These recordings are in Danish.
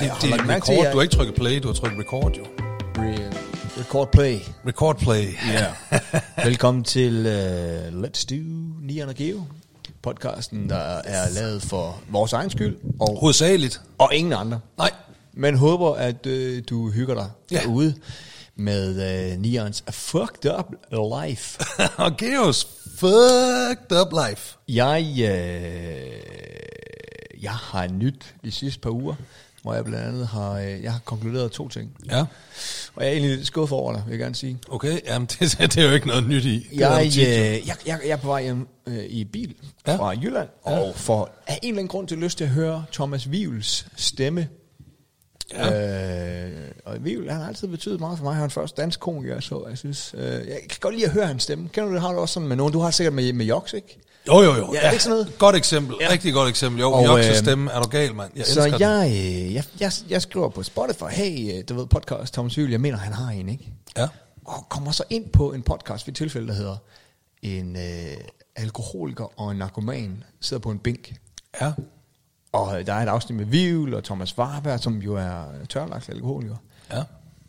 det- det, det, er til, record. Du har ikke trykket play, du har trykket record, jo. Re- record play. Record play. Ja. Velkommen til uh, Let's Do Nian og Geo. Podcasten, der er lavet for vores egen skyld og, Hovedsageligt. og ingen andre. Nej. Men håber, at øh, du hygger dig Ja. derude med øh, Nians Fucked Up Life. og Geos fucked up life. Jeg, øh, jeg har nyt de sidste par uger, hvor jeg blandt andet har, øh, jeg har konkluderet to ting. Ja. Og jeg er egentlig lidt skuffet over dig, vil jeg gerne sige. Okay, jamen det, det er jo ikke noget nyt i. Jeg, øh, jeg, jeg, jeg er på vej hjem øh, i bil Ja. fra Jylland, Ja. og for af en eller anden grund til lyst til at høre Thomas Vivels stemme. Ja. Øh, og Vivel, han har altid betydet meget for mig. Han er den første dansk komiker, så jeg synes... Øh, jeg kan godt lide at høre hans stemme. Kender du det? Har du også sådan med nogen? Du har sikkert med, med Joks, ikke? Jo, jo, jo. Ja, det ikke sådan noget? Godt eksempel. Ja. Rigtig godt eksempel. Jo, Og, øh, stemme. Er du gal, mand? Jeg så den. jeg, øh, jeg, jeg, jeg skriver på Spotify, hey, øh, du ved podcast Thomas Vivel, jeg mener, han har en, ikke? Ja. og kommer så ind på en podcast ved et tilfælde, der hedder en øh, alkoholiker og en narkoman sidder på en bænk. Ja. Og øh, der er et afsnit med Vivl og Thomas Warberg, som jo er tørlagt alkoholiker. Ja.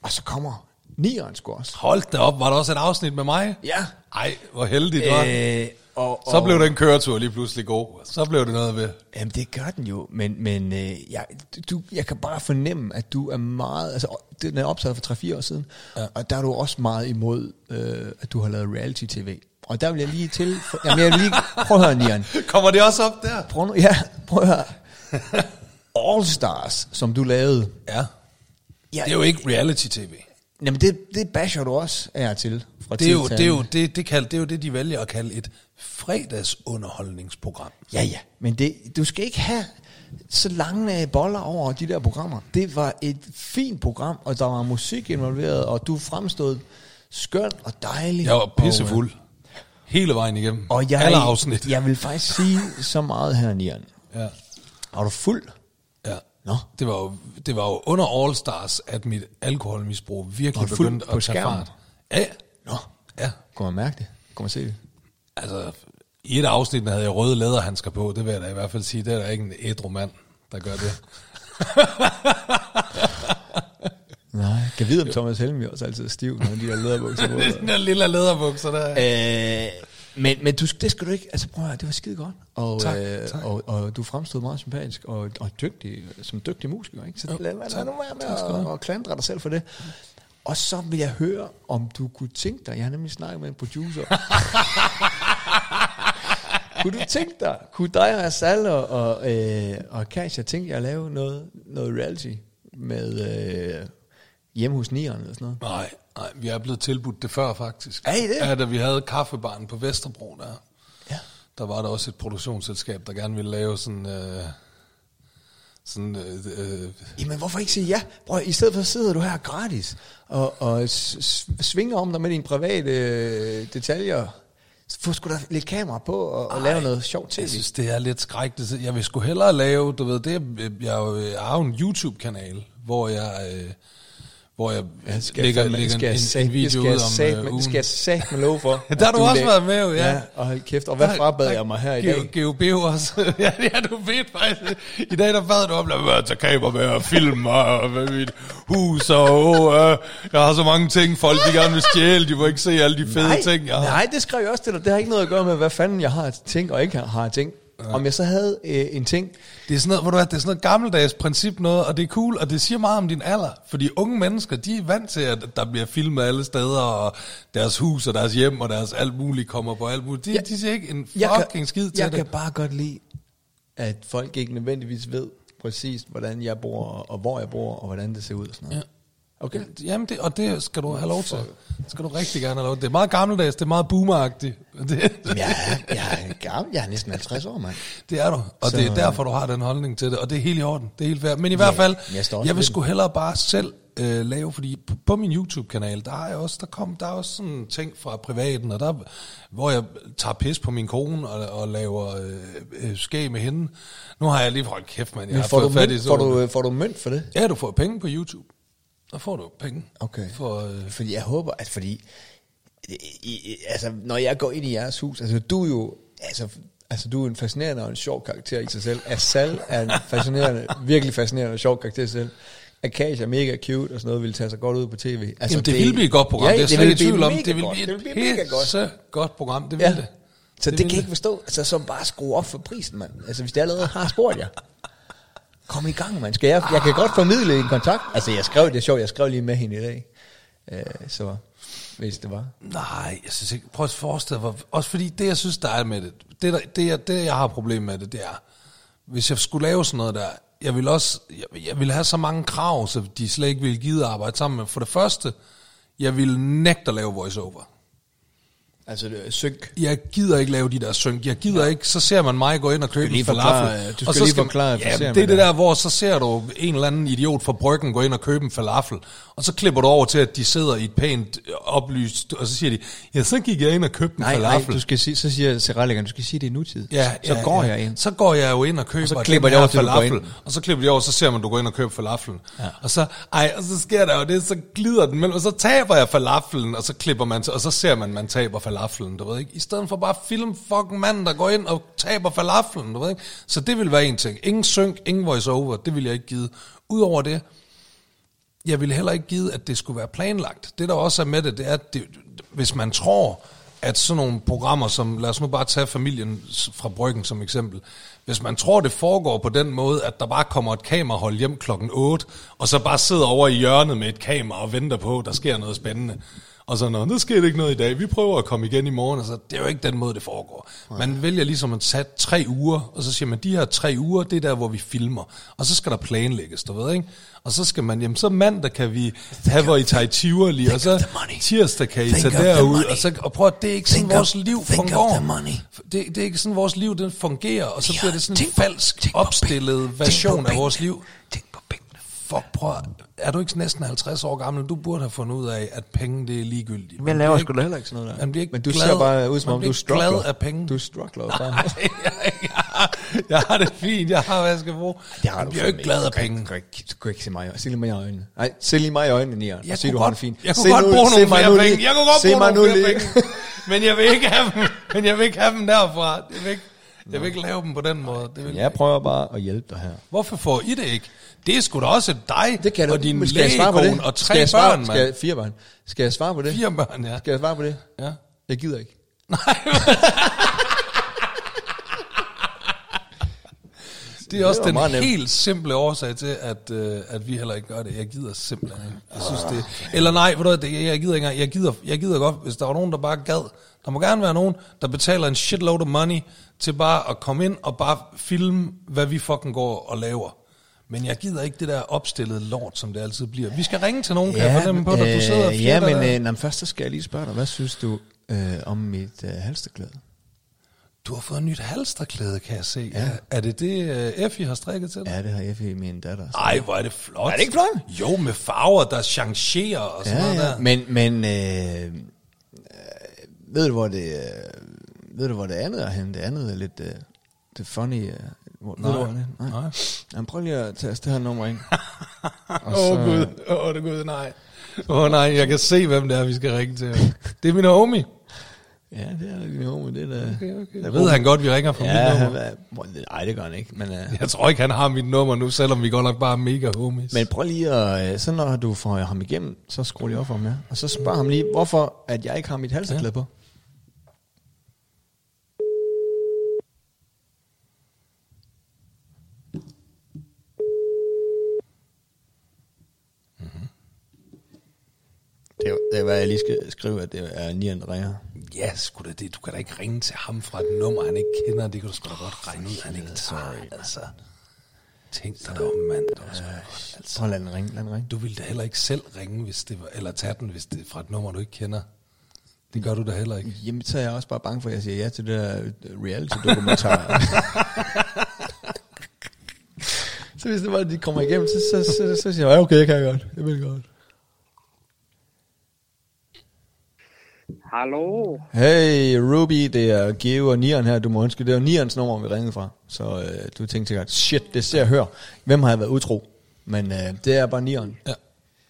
Og så kommer Nieren sgu også. Hold da op. Var der også et afsnit med mig? Ja. Ej, hvor heldigt, var. Øh, og, Så blev den køretur lige pludselig god. Så blev det noget ved. Jamen det gør den jo, men, men øh, jeg, du, jeg kan bare fornemme, at du er meget, altså den er optaget for 3-4 år siden, Ja. og der er du også meget imod, øh, at du har lavet reality-tv. Og der vil jeg lige til, for, jamen jeg vil lige, prøv at høre Nieren, Kommer det også op der? prøv nu, ja, prøv at høre, All Stars, som du lavede, Ja. ja, Det er jo ikke reality-tv. Jamen det, det basher du også af og til. Fra Det er, jo, det, er jo, det, det, kald, det er jo det, de vælger at kalde et fredagsunderholdningsprogram. Ja, ja, men det, du skal ikke have så lange øh, boller over de der programmer. Det var et fint program, og der var musik involveret, og du fremstod skøn og dejlig. Jeg var pissefuld. Og, Hele vejen igennem. øh, og jeg, Alle afsnit. jeg vil faktisk sige så meget her, Nian. Ja. Er du fuld? Nå. Det var, jo, det var jo under All Stars, at mit alkoholmisbrug virkelig fuld begyndte at tage skærmen? fart. Ja, Nå, ja. kan man mærke det? Kan man se det? Altså, i et afsnit havde jeg røde læderhandsker på. Det vil jeg da i hvert fald sige. Det er der ikke en ædru mand, der gør det. Nej. Kan vide, om Thomas Helmi også altid er stiv, når de der læderbukser på. Den der lille læderbukser der. Øh, men, men du, det skal du ikke, altså prøv at høre, det var skide godt. Og, Tak, øh, tak. og, og du fremstod meget sympatisk og, og dygtig, som dygtig musiker. Ikke? Så Jo, lad, lad tak. nu være med at, at klandre dig selv for det. Og så vil jeg høre, om du kunne tænke dig, jeg har nemlig snakket med en producer. kunne du tænke dig, kunne dig og Asal og, og, øh, og Kasia tænke jer at lave noget, noget reality med øh, hjemme hos Nieren eller sådan noget? Nej, nej, vi er blevet tilbudt det før faktisk. Er I det? Ja, da vi havde kaffebaren på Vesterbro der. Ja. Der var der også et produktionsselskab, der gerne ville lave sådan... Øh, sådan øh, øh, Jamen, hvorfor ikke sige ja? Prøv, I stedet for sidder du her gratis og, og svinger om dig med dine private øh, detaljer. Få sgu da lidt kamera på og, og lave noget sjovt tv. Jeg synes, det er lidt skrækkeligt. Jeg vil sgu hellere lave, du ved, det jeg, jeg har jo en YouTube-kanal, hvor jeg, øh, hvor jeg skal lægger, jeg fandme- lægger skal jeg en, sat- en video skal ud jeg om sat- øh, Det ugen. skal jeg sagt med lov for. Der har at du også været med, jo, ja. ja. og hold kæft. Og hvad frabad jeg mig her i dag? GOB også. ja, ja, du ved faktisk. I dag der bad du om, lad mig tage kamera med og filme og med mit hus og øh, jeg har så mange ting, folk de gerne vil stjæle, de må ikke se alle de fede nej, ting, jeg har. Nej, det skrev jeg også til dig. Det har ikke noget at gøre med, hvad fanden jeg har ting og ikke har af ting. Om jeg så havde øh, en ting, Det er sådan noget, hvor du er, det er sådan noget gammeldags princip noget, og det er cool, og det siger meget om din alder. Fordi unge mennesker, de er vant til, at der bliver filmet alle steder, og deres hus og deres hjem og deres alt muligt kommer på alt muligt. De, Ja. de siger ikke en jeg fucking kan, skid til jeg det. kan bare godt lide, at folk ikke nødvendigvis ved præcis, hvordan jeg bor, og, og hvor jeg bor, og hvordan det ser ud og sådan noget. Ja. Okay. Jamen, det, og det skal du have lov til. Det skal du rigtig gerne have lov til. Det er meget gammeldags, det er meget boomeragtigt. Det, Jamen, jeg, er, gammel, jeg er næsten 50 år, mand. det er du, og Så- det er derfor, du har den holdning til det, og det er helt i orden. Det er helt fair. Men i hvert fald, jeg jeg vil sgu hellere bare selv øh, lave, fordi på, på min YouTube-kanal, der er jeg også, der kom, der er også sådan ting fra privaten, og der, hvor jeg tager pis på min kone og, og laver øh, øh, skæg med hende. Nu har jeg lige holdt kæft, mand. Jeg Men har får du, fået fat i sådan får, du, får du mønt for det? Ja, du får penge på YouTube. Der får du penge. Okay. For, øh, Fordi jeg håber, at fordi, i, altså, når jeg går ind i jeres hus, altså du er jo, altså, Altså, du er en fascinerende og en sjov karakter i sig selv. Asal er en fascinerende, virkelig fascinerende og sjov karakter i sig selv. Akash er mega cute og sådan noget, vil tage sig godt ud på tv. Altså, Jamen, det, vil blive et godt program. Ja, det er det slet ikke tvivl om. Det vil blive Det et vil blive mega godt. godt program. Det vil Ja. det. Så det, vil kan jeg ikke forstå. Altså, så bare skrue op for prisen, mand. Altså, hvis det allerede har spurgt jer. Kom i gang, mand. Skal jeg, jeg kan godt formidle en kontakt. Altså, jeg skrev, det er sjovt, jeg skrev lige med hende i dag. Øh, så, hvis det var. Nej, jeg synes ikke. Prøv at forestille dig. Også fordi det, jeg synes, der er med det, det, der, det, jeg, det jeg har problem med det, det er, hvis jeg skulle lave sådan noget der, jeg vil også, jeg, jeg vil have så mange krav, så de slet ikke ville gide at arbejde sammen med. For det første, jeg vil nægte at lave voiceover. Altså, er synk. Jeg gider ikke lave de der synk. Jeg gider ja. ikke, så ser man mig gå ind og købe en falafel. du skal og så lige forklare for Ja, det er det der. der, hvor så ser du en eller anden idiot fra bryggen gå ind og købe en falafel. Og så klipper du over til, at de sidder i et pænt oplyst, og så siger de, ja, så gik jeg ind og købte en Nej, nej, falafel. du skal sige, så siger Seraligan, du skal sige, det er nutid. Ja, så ja, går ja. jeg ind. Så går jeg jo ind og køber Og så klipper her over til, falafel. Og så klipper de over, så ser man, du går ind og køber falafelen. Ja. Og så, ej, og så sker der jo det, så glider den mellem, og så taber jeg falafelen, og så klipper man, og så ser man, man taber falafelen, du ved ikke? I stedet for bare film fucking manden, der går ind og taber falaflen, du ved ikke? Så det vil være en ting. Ingen synk, ingen voice over, det vil jeg ikke give. Udover det, jeg ville heller ikke give, at det skulle være planlagt. Det der også er med det, det er, at det, hvis man tror, at sådan nogle programmer som, lad os nu bare tage familien fra Bryggen som eksempel, hvis man tror, det foregår på den måde, at der bare kommer et kamerahold hjem klokken 8, og så bare sidder over i hjørnet med et kamera og venter på, at der sker noget spændende, og så, nå, nu sker det ikke noget i dag, vi prøver at komme igen i morgen, og så, det er jo ikke den måde, det foregår. Man vælger ligesom at tage tre uger, og så siger man, de her tre uger, det er der, hvor vi filmer, og så skal der planlægges, du ved, ikke? Og så skal man, jamen så mandag kan vi have, hvor I tager i Tivoli, og så tirsdag kan I Think tage derud, og, så, og prøv at det er ikke sådan, Think of- vores liv of fungerer. the money. Det, det er ikke sådan, vores liv den fungerer, og så Ja, bliver det sådan en falsk, opstillet version af vores liv. Tænk på. Fuck, prøv er du ikke næsten 50 år gammel? Du burde have fundet ud af, at penge det er ligegyldigt. Men Man laver sgu da heller ikke sådan noget der. Man bliver ikke Men du glad- ser bare ud som om, du ikke glad struggler. af penge. Du struggler bare. Nej, jeg, jeg, jeg har det fint. Jeg har, hvad jeg skal bruge. Det har jeg du bliver jo ikke glad af penge. Du kan ikke, ikke se mig, se lige mig i øjnene. Nej, se lige mig i øjnene, Nian. Jeg se, kunne du har godt- det fint. Jeg kunne se godt nu- bruge se nogle mig flere nu penge. lige. Jeg kunne godt se bruge mig nogle nu flere penge. Men jeg vil ikke have dem. Men jeg vil ikke have dem derfra. Jeg vil ikke, jeg vil ikke lave dem på den måde. Det vil Jeg prøver bare at hjælpe dig her. Hvorfor får I det ikke? Det er sgu da også dig Det kan og din skal jeg svare på det? og Skal tre jeg svare, børn, skal jeg, mand. fire børn. Skal jeg svare på det? Fire børn, ja. Skal jeg svare på det? ja. Jeg gider ikke. Det er også den meget nemt. helt simple årsag til, at, øh, at vi heller ikke gør det. Jeg gider simpelthen ikke. Jeg synes det... Eller nej, ved du det, jeg gider ikke. Jeg gider, jeg gider godt, hvis der var nogen, der bare gad. Der må gerne være nogen, der betaler en shitload of money til bare at komme ind og bare filme, hvad vi fucking går og laver. Men jeg gider ikke det der opstillede lort, som det altid bliver. Vi skal ringe til nogen, kan jeg fornemme på dig. Du sidder og øh, ja, men øh, men først så skal jeg lige spørge dig, hvad synes du øh, om mit øh, halsterklæde? Du har fået et nyt halsterklæde, kan jeg se. Ja. Ja. Er det det, uh, Effie har strikket til dig? Ja, det har i min datter. så- Ej, hvor er det flot. Er det ikke flot? Jo, med farver, der changerer og sådan Ja, noget ja. der. Men, men øh, øh, ved du, hvor det, øh, ved du, hvor det andet er henne? Det andet er lidt øh, det funny. Hvor, ved du, hvor det er? Nej. Jamen, prøv lige at tage det her nummer ind. Åh oh, gud, åh oh, det gud, nej. Åh oh, nej, jeg kan se, hvem det er, vi skal ringe til. Det er min homie. Ja, det er din homie, det er da... Okay, okay. Jeg ved han godt, vi ringer fra Ja, mit nummer. er- nej, det gør han ikke. Men, øh, Jeg tror ikke, han har mit nummer nu, selvom vi godt nok bare er mega homies. men prøv lige at... øh, Så når du får ham igennem, så skruer lige op for ham, ja. Og så spørg ham lige, hvorfor at jeg ikke har mit halserklæde på. Det er, det er, hvad jeg lige skal skrive, at det er Nian Rea. ja, sgu da det. Du kan da ikke ringe til ham fra et nummer, han ikke kender. Det kan du sgu da godt regne ud, han ikke tager. Altså, tænk dig da om, mand. Det var da godt, altså. Prøv at lade den ringe, lad den ringe. Du ville da heller ikke selv ringe, hvis det var, eller tage den, hvis det er fra et nummer, du ikke kender. Det gør du da heller ikke. Jamen, så er jeg også bare bange for, at jeg siger ja til det der reality-dokumentar. så hvis det var, at de kommer igennem, så, så, så, så, så siger jeg, okay, jeg kan godt. Jeg vil godt. Hallo? Hey Ruby, det er Geo og Nian her, du må ønske. Det er jo Nians nummer, vi ringede fra. Så øh, du tænkte sikkert, shit, det ser jeg hør. Hvem har jeg været utro? Men øh, det er bare Nian. Ja.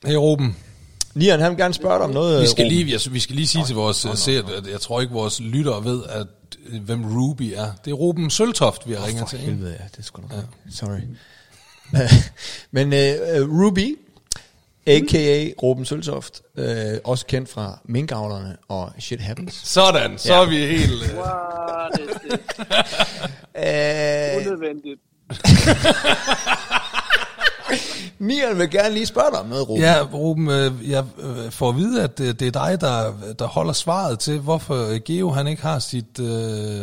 Hey Ruben. Nian, han vil gerne spørge dig om noget. Vi skal Ruben. lige, altså, vi skal lige sige til vores uh, seere, at jeg tror ikke, vores lyttere ved, at, øh, hvem Ruby er. Det er Ruben Søltoft, vi har ringet For til. helvede, ja, det er sgu nok. Ja. Sorry. Men uh, Ruby, a.k.a. Ruben Søltoft, uh, også kendt fra minkavlerne og Shit Happens. Sådan, så Ja. er vi helt... Is this? Uh, Unødvendigt. Nian vil gerne lige spørge dig om noget, Ruben. ja, Ruben, øh, jeg øh, får at vide, at det, er dig, der, der holder svaret til, hvorfor øh, Geo han ikke har sit... Øh,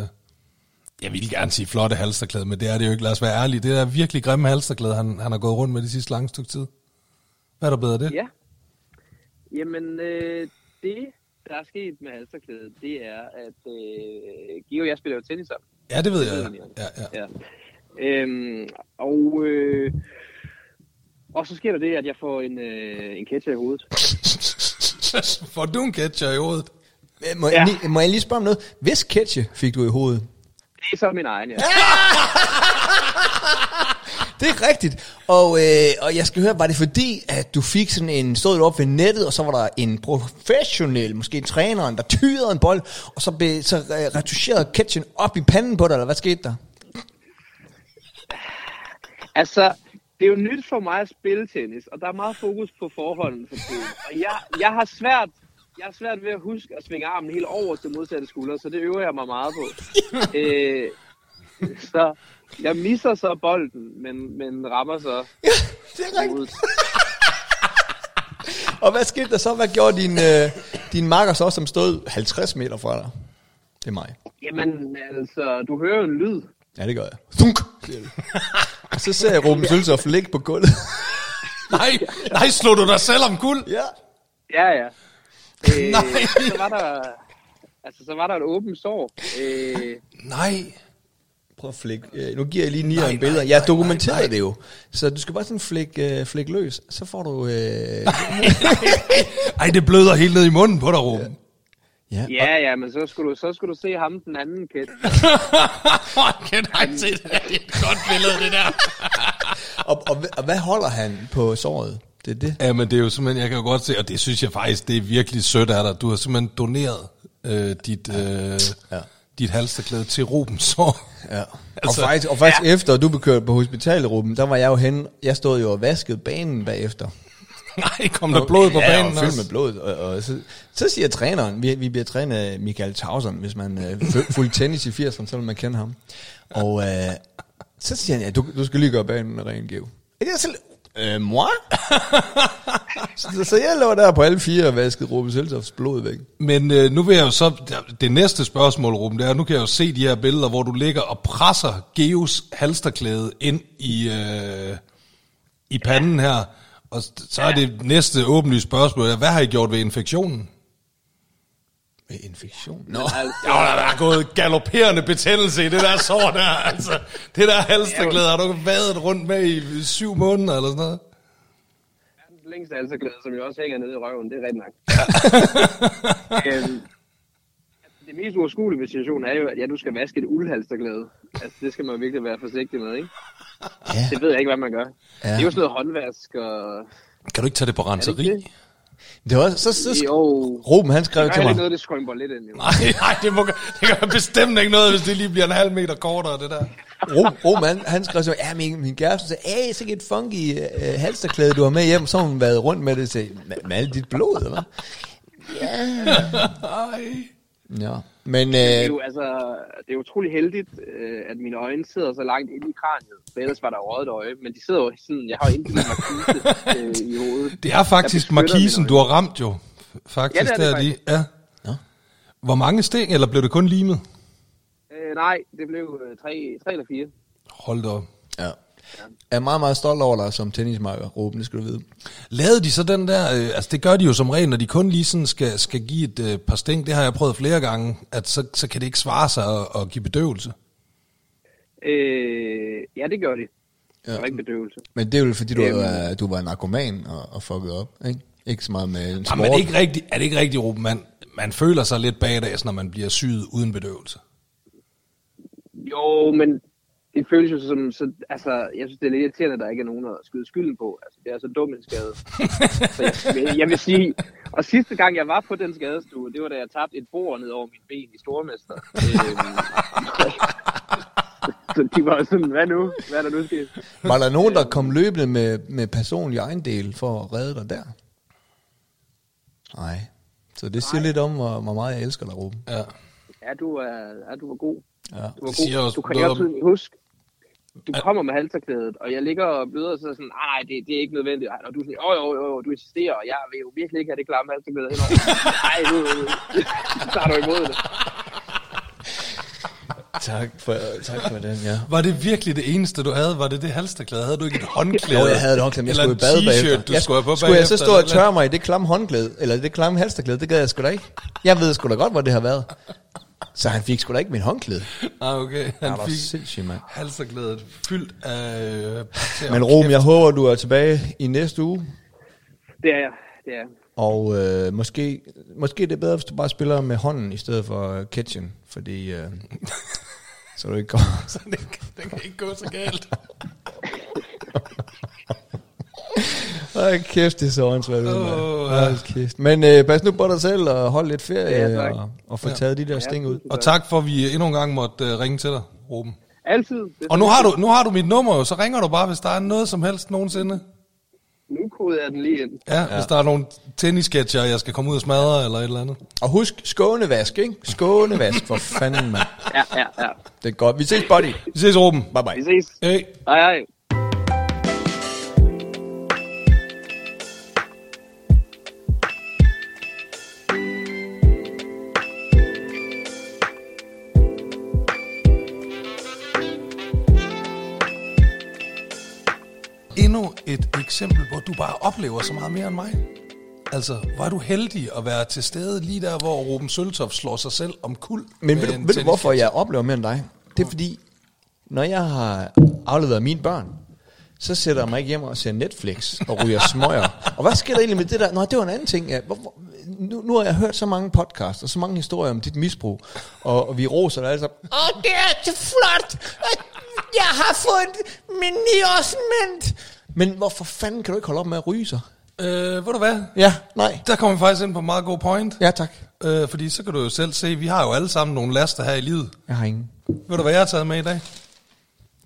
jeg vil gerne sige flotte halsterklæde, men det er det jo ikke. Lad os være ærlige. Det er virkelig grimme halsterklæde, han, han har gået rundt med de sidste lange stykke tid. Hvad er der af det? Ja. Jamen, øh, det, der er sket med halsterklædet, det er, at øh, Gio og jeg spiller jo tennis sammen. Ja, det ved jeg. Jeg. Ja, ja. Ja. Øhm, og, øh, og så sker der det, at jeg får en, øh, en ketcher i hovedet. Får du en catcher i hovedet? Må, Ja. ja. Ni, må jeg lige spørge om noget? Hvis ketche fik du i hovedet? Det er så min egen, ja. Det er rigtigt. Og, øh, og jeg skal høre, var det fordi, at du fik sådan en, stod du op ved nettet, og så var der en professionel, måske en træner, der tyrede en bold, og så, blev, så øh, retuscherede ketchen op i panden på dig, eller hvad skete der? Altså, det er jo nyt for mig at spille tennis, og der er meget fokus på forholdene for tiden. Og jeg, jeg har svært jeg har svært ved at huske at svinge armen helt over til modsatte skulder, så det øver jeg mig meget på. øh, så jeg misser så bolden, men, men rammer så Ja, det er rigtigt. Og hvad skete der så? Hvad gjorde din, øh, din makker så, som stod 50 meter fra dig? Det er mig. Jamen, altså, du hører en lyd. Ja, det gør jeg. Thunk. Og så ser jeg Ruben Søltoft ligge på gulvet. Nej, nej, slog du dig selv om kul? ja. Ja, ja. Øh, Nej. Så var der, altså, så var der et åbent sår. Øh, Nej. Prøv at flække. Øh, nu giver jeg lige Nej, Nier en nej, billeder. nej, Jeg dokumenterede nej, nej. det jo. Så du skal bare sådan flække, øh, flække løs. Så får du... Øh, Ej, det bløder helt ned i munden på dig, Ruben. ja. ja, ja, men så skulle du, så skulle du se ham, den anden kæt. kan jeg se det? Det er et godt billede, det der. Og, og, og, hvad holder han på såret? Det er det. Ja, men det er jo simpelthen, jeg kan jo godt se, og det synes jeg faktisk, det er virkelig sødt af dig. Du har simpelthen doneret øh, dit, øh, Ja. Dit halsterklæde til Ruben Sår. Ja. Altså, og faktisk, og faktisk ja. efter du blev kørt på hospitalet, Ruben, der var jeg jo hen. Jeg stod jo og vaskede banen bagefter. Nej, kom der blod på ja, banen også? med blod. Og, og så, så siger træneren, vi, vi bliver trænet af Michael Tauson, hvis man øh, fu- fulgte tennis i 80'erne, så vil man kende ham. Og øh, så siger han, ja, du, du skal lige gøre banen ren, Geo. Er det så lidt, øh, moi? så, så jeg lå der på alle fire og vaskede Ruben Søltofts blod væk. Men øh, nu vil jeg jo så, det næste spørgsmål, Ruben, det er, nu kan jeg jo se de her billeder, hvor du ligger og presser Geos halsterklæde ind i, øh, i panden her. Og så er det næste åbenlyse spørgsmål, er, hvad har I gjort ved infektionen? Med infektion? Nå. Altså, Ja, der er gået galopperende betændelse i det der sår der. Altså, det der halsterklæde har du vadet rundt med i syv måneder eller sådan noget. verdens længste halserklæde, som jo også hænger nede i røven, det er rigtig nok. øhm, det mest uoverskuelige ved situationen er jo, at ja, du skal vaske et uldhalsterklæde. Altså, det skal man virkelig være forsigtig med, ikke? Ja. Det ved jeg ikke, hvad man gør. Ja. Det er jo sådan noget håndvask og... Kan du ikke tage det på Er det renseri? Det? Det var, så, så, Jo, Ruben, han skrev det er til mig. noget, det skrømper lidt ind. Jo. Nej, nej, det, må, det gør bestemt ikke noget, hvis det lige bliver en halv meter kortere, det der. Ruben, Ruben han, han skrev så, ja, min, min kæreste sagde, hey, så et funky øh, halsterklæde, du har med hjem, så har hun været rundt med det, til med, med alt dit blod, eller hvad? Ej. Ja, men Det er øh, jo altså, det er utrolig heldigt, øh, at mine øjne sidder så langt inde i kraniet. For ellers var der røget et øje. Men de sidder jo sådan, jeg har jo indtil en markise øh, i hovedet. Det er faktisk markisen, du har ramt jo. Faktisk, Ja, det er det der lige. Ja. Hvor mange sting, eller blev det kun limet? Øh, nej, det blev øh, tre, tre eller fire. Hold da op. ja. Jeg er meget, meget stolt over dig som tennismarker, Ruben, det skal du vide. Lavede de så den der, øh, altså det gør de jo som regel, når de kun lige sådan skal, skal give et øh, par sting, det har jeg prøvet flere gange, at så, så kan det ikke svare sig at, at give bedøvelse. Øh, ja, det gør de. Ja. Det var ikke bedøvelse. Men det er jo fordi, du, Jamen. er, du var narkoman og, og fucket op, ikke? Ikke så meget med en Ja, sport. men er det ikke rigtigt, er det ikke rigtigt, Ruben? Man, man føler sig lidt bagdags, når man bliver syet uden bedøvelse. Jo, men det føles jo som, så, altså, jeg synes, det er lidt irriterende, at der ikke er nogen at skyde skylden på. Altså, det er så dum en skade. så jeg, jeg, jeg, vil sige, og sidste gang, jeg var på den skadestue, det var da jeg tabte et bord ned over mit ben i Stormester. øhm, så de var sådan, hvad nu? Hvad er der nu sket? Var der nogen, der kom løbende med, med personlig ejendel for at redde dig der? Nej. Så det siger Nej. lidt om, hvor, hvor meget jeg elsker dig, Ruben. Ja. Ja, du er, ja, du var god. Ja. Du var Det siger god. også Du kan tydeligt huske, du kommer med halsterklædet, og jeg ligger og bløder, og så sådan, "Ah, nej, det, det er ikke nødvendigt. Ej, Og du er sådan, jo, jo, jo, du insisterer, og jeg vil jo virkelig ikke have det klamme halsterklæde henover. Nej, nu, så tager du imod det. Tak for, tak for den, ja. Var det virkelig det eneste, du havde? Var det det halsterklæde? Havde du ikke et håndklæde? Jo, jeg havde et håndklæde, men jeg skulle i bad bagefter. du jeg, skulle på Skulle jeg så stå og tørre mig i det klamme håndklæde, eller det klamme halsterklæde, det gad jeg sgu da ikke. Jeg ved sgu da godt, hvor det har været. Så han fik sgu da ikke min håndklæde. Ah, okay. Han var fik sindssygt, mand. halsterklædet fyldt af øh. Men Ruben, jeg håber, du er tilbage i næste uge. Det er jeg. Det er jeg. Og øh, måske, måske det er bedre, hvis du bare spiller med hånden i stedet for øh, kitchen, fordi øh, så du ikke går. Så det, det kan ikke gå så galt. Ej, kæft, det er så åndssvagt. Åh, Hold ja. kæft. Men øh, pas nu på dig selv og hold lidt ferie Ja, og, og få taget de der sting ud. Og tak for, at vi endnu en gang måtte uh, ringe til dig, Ruben. Altid. Det Og nu har, du, nu har du mit nummer, jo, så ringer du bare, hvis der er noget som helst nogensinde. Nu koder jeg den lige ind. Ja, ja. hvis der er nogle tennisketcher, jeg skal komme ud og smadre, eller et eller andet. Og husk, skånevask, ikke? Skånevask, for fanden, mand. Ja, ja, ja. Det er godt. Vi ses, buddy. Vi ses, Ruben. Bye bye. Vi ses. Hey. Hej, hej. Du bare oplever så meget mere end mig. Altså, var du heldig at være til stede lige der, hvor Ruben Søltoft slår sig selv om kul Men ved du, ved du, hvorfor jeg oplever mere end dig? Det er fordi, når jeg har afleveret mine børn, så sætter jeg mig ikke hjem og ser Netflix og ryger smøger. Og hvad sker der egentlig med det der? Nå, det var en anden ting. Ja. Hvor, hvor, nu, nu har jeg hørt så mange podcasts og så mange historier om dit misbrug, og, og vi roser dig altså. Åh, det er så flot! Jeg har fået min niårsmænd! Men hvorfor fanden kan du ikke holde op med at ryge så? Øh, ved du hvad? Ja, nej. Der kommer vi faktisk ind på en meget god point. Ja, tak. Øh, fordi så kan du jo selv se, vi har jo alle sammen nogle laster her i livet. Jeg har ingen. Ved du, hvad jeg har taget med i dag?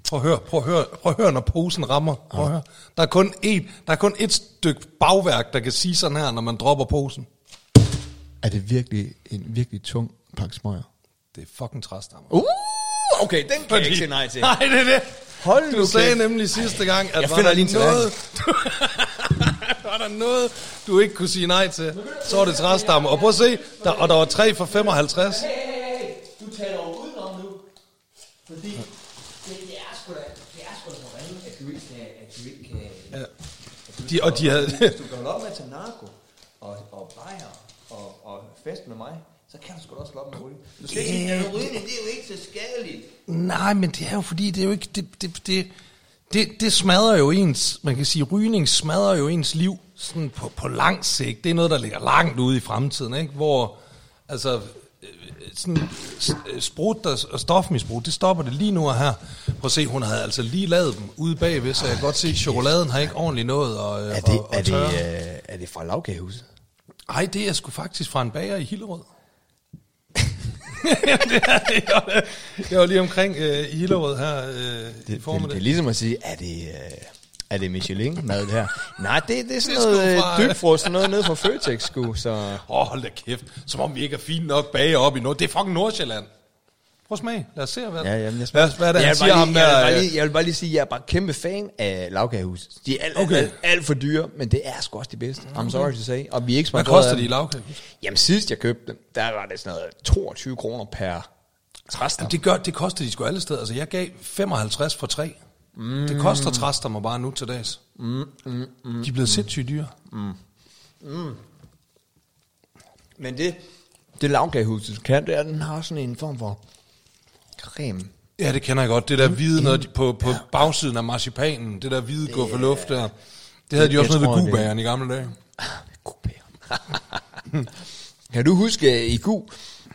Prøv at høre, prøv at høre, prøv at høre når posen rammer. Prøv at høre. Der er kun et, der er kun et stykke bagværk, der kan sige sådan her, når man dropper posen. Er det virkelig en virkelig tung pakke smøger? Det er fucking træstammer. Uh, okay, den kan jeg ikke sige nej til. Nej, det er det. Hold Du sagde kæft. nemlig sidste gang, at Jeg var finder der lige noget, du, var der noget, du ikke kunne sige nej til, så var det træstammer. Og prøv at se, der, og der var tre for 55. Hey, hey, hey, du taler jo udenom nu. Fordi det, det er sgu da, det er sgu da for ringe, at du ikke kan, at du ikke kan, Ja. De, og de havde, hvis du kan holde op med at tage narko, og, og bajer, og, og fest med mig, så kan du sgu da også slå op med ryge. Du skal ikke sige, at rygning, det er jo ikke så skadeligt. Nej, men det er jo fordi, det er jo ikke, det, det, det, det, det smadrer jo ens, man kan sige, rygning smadrer jo ens liv sådan på, på lang sigt. Det er noget, der ligger langt ude i fremtiden, ikke? Hvor, altså, øh, sådan, øh, sprut og, og stofmisbrug, det stopper det lige nu og her. Prøv at se, hun havde altså lige lavet dem ude bagved, så jeg kan godt se, at chokoladen har ikke ordentligt nået øh, Er det, at, er at det, øh, er det fra lavkagehuset? Ej, det er sgu faktisk fra en bager i Hillerød. det jeg, var, lige omkring øh, i Hillerød her øh, Det, i det, formiddag. det, er ligesom at sige, er det, øh, er det Michelin-mad det her? Nej, det, det er sådan Det er noget fra, øh, dybfrost, noget nede fra Føtex, sgu, så... Åh, oh, hold da kæft. Som om vi ikke er fine nok bage op i noget. Det er fucking Nordsjælland. Prøv at smage. Lad os se, hvad, Ja, jamen, jeg hvad, hvad er det, jeg han siger bare ham lige, jeg, vil der? bare øh, lige, jeg vil bare lige sige, at jeg er bare kæmpe fan af lavkagehus. De er alt, Okay. alt, alt for dyre, men det er sgu også de bedste. I'm sorry to say. Og vi er ikke Hvad koster de i dem. lavkage? Jamen sidst jeg købte dem, der var det sådan noget 22 kroner per træstam. Jamen, det, gør, det koster de sgu alle steder. Altså, jeg gav 55 for tre. Mm. Det koster træster mig bare nu til dags. Mm, mm, mm, de er blevet sindssygt dyre. Men det, det lavkagehuset kan, det er, at den har sådan en form for creme. Ja, det kender jeg godt. Det der hvide noget på, på bagsiden af marcipanen. Det der hvide gå for luft der. Det havde de jeg også noget ved det- gubageren i gamle dage. kan du huske øh, i Gu,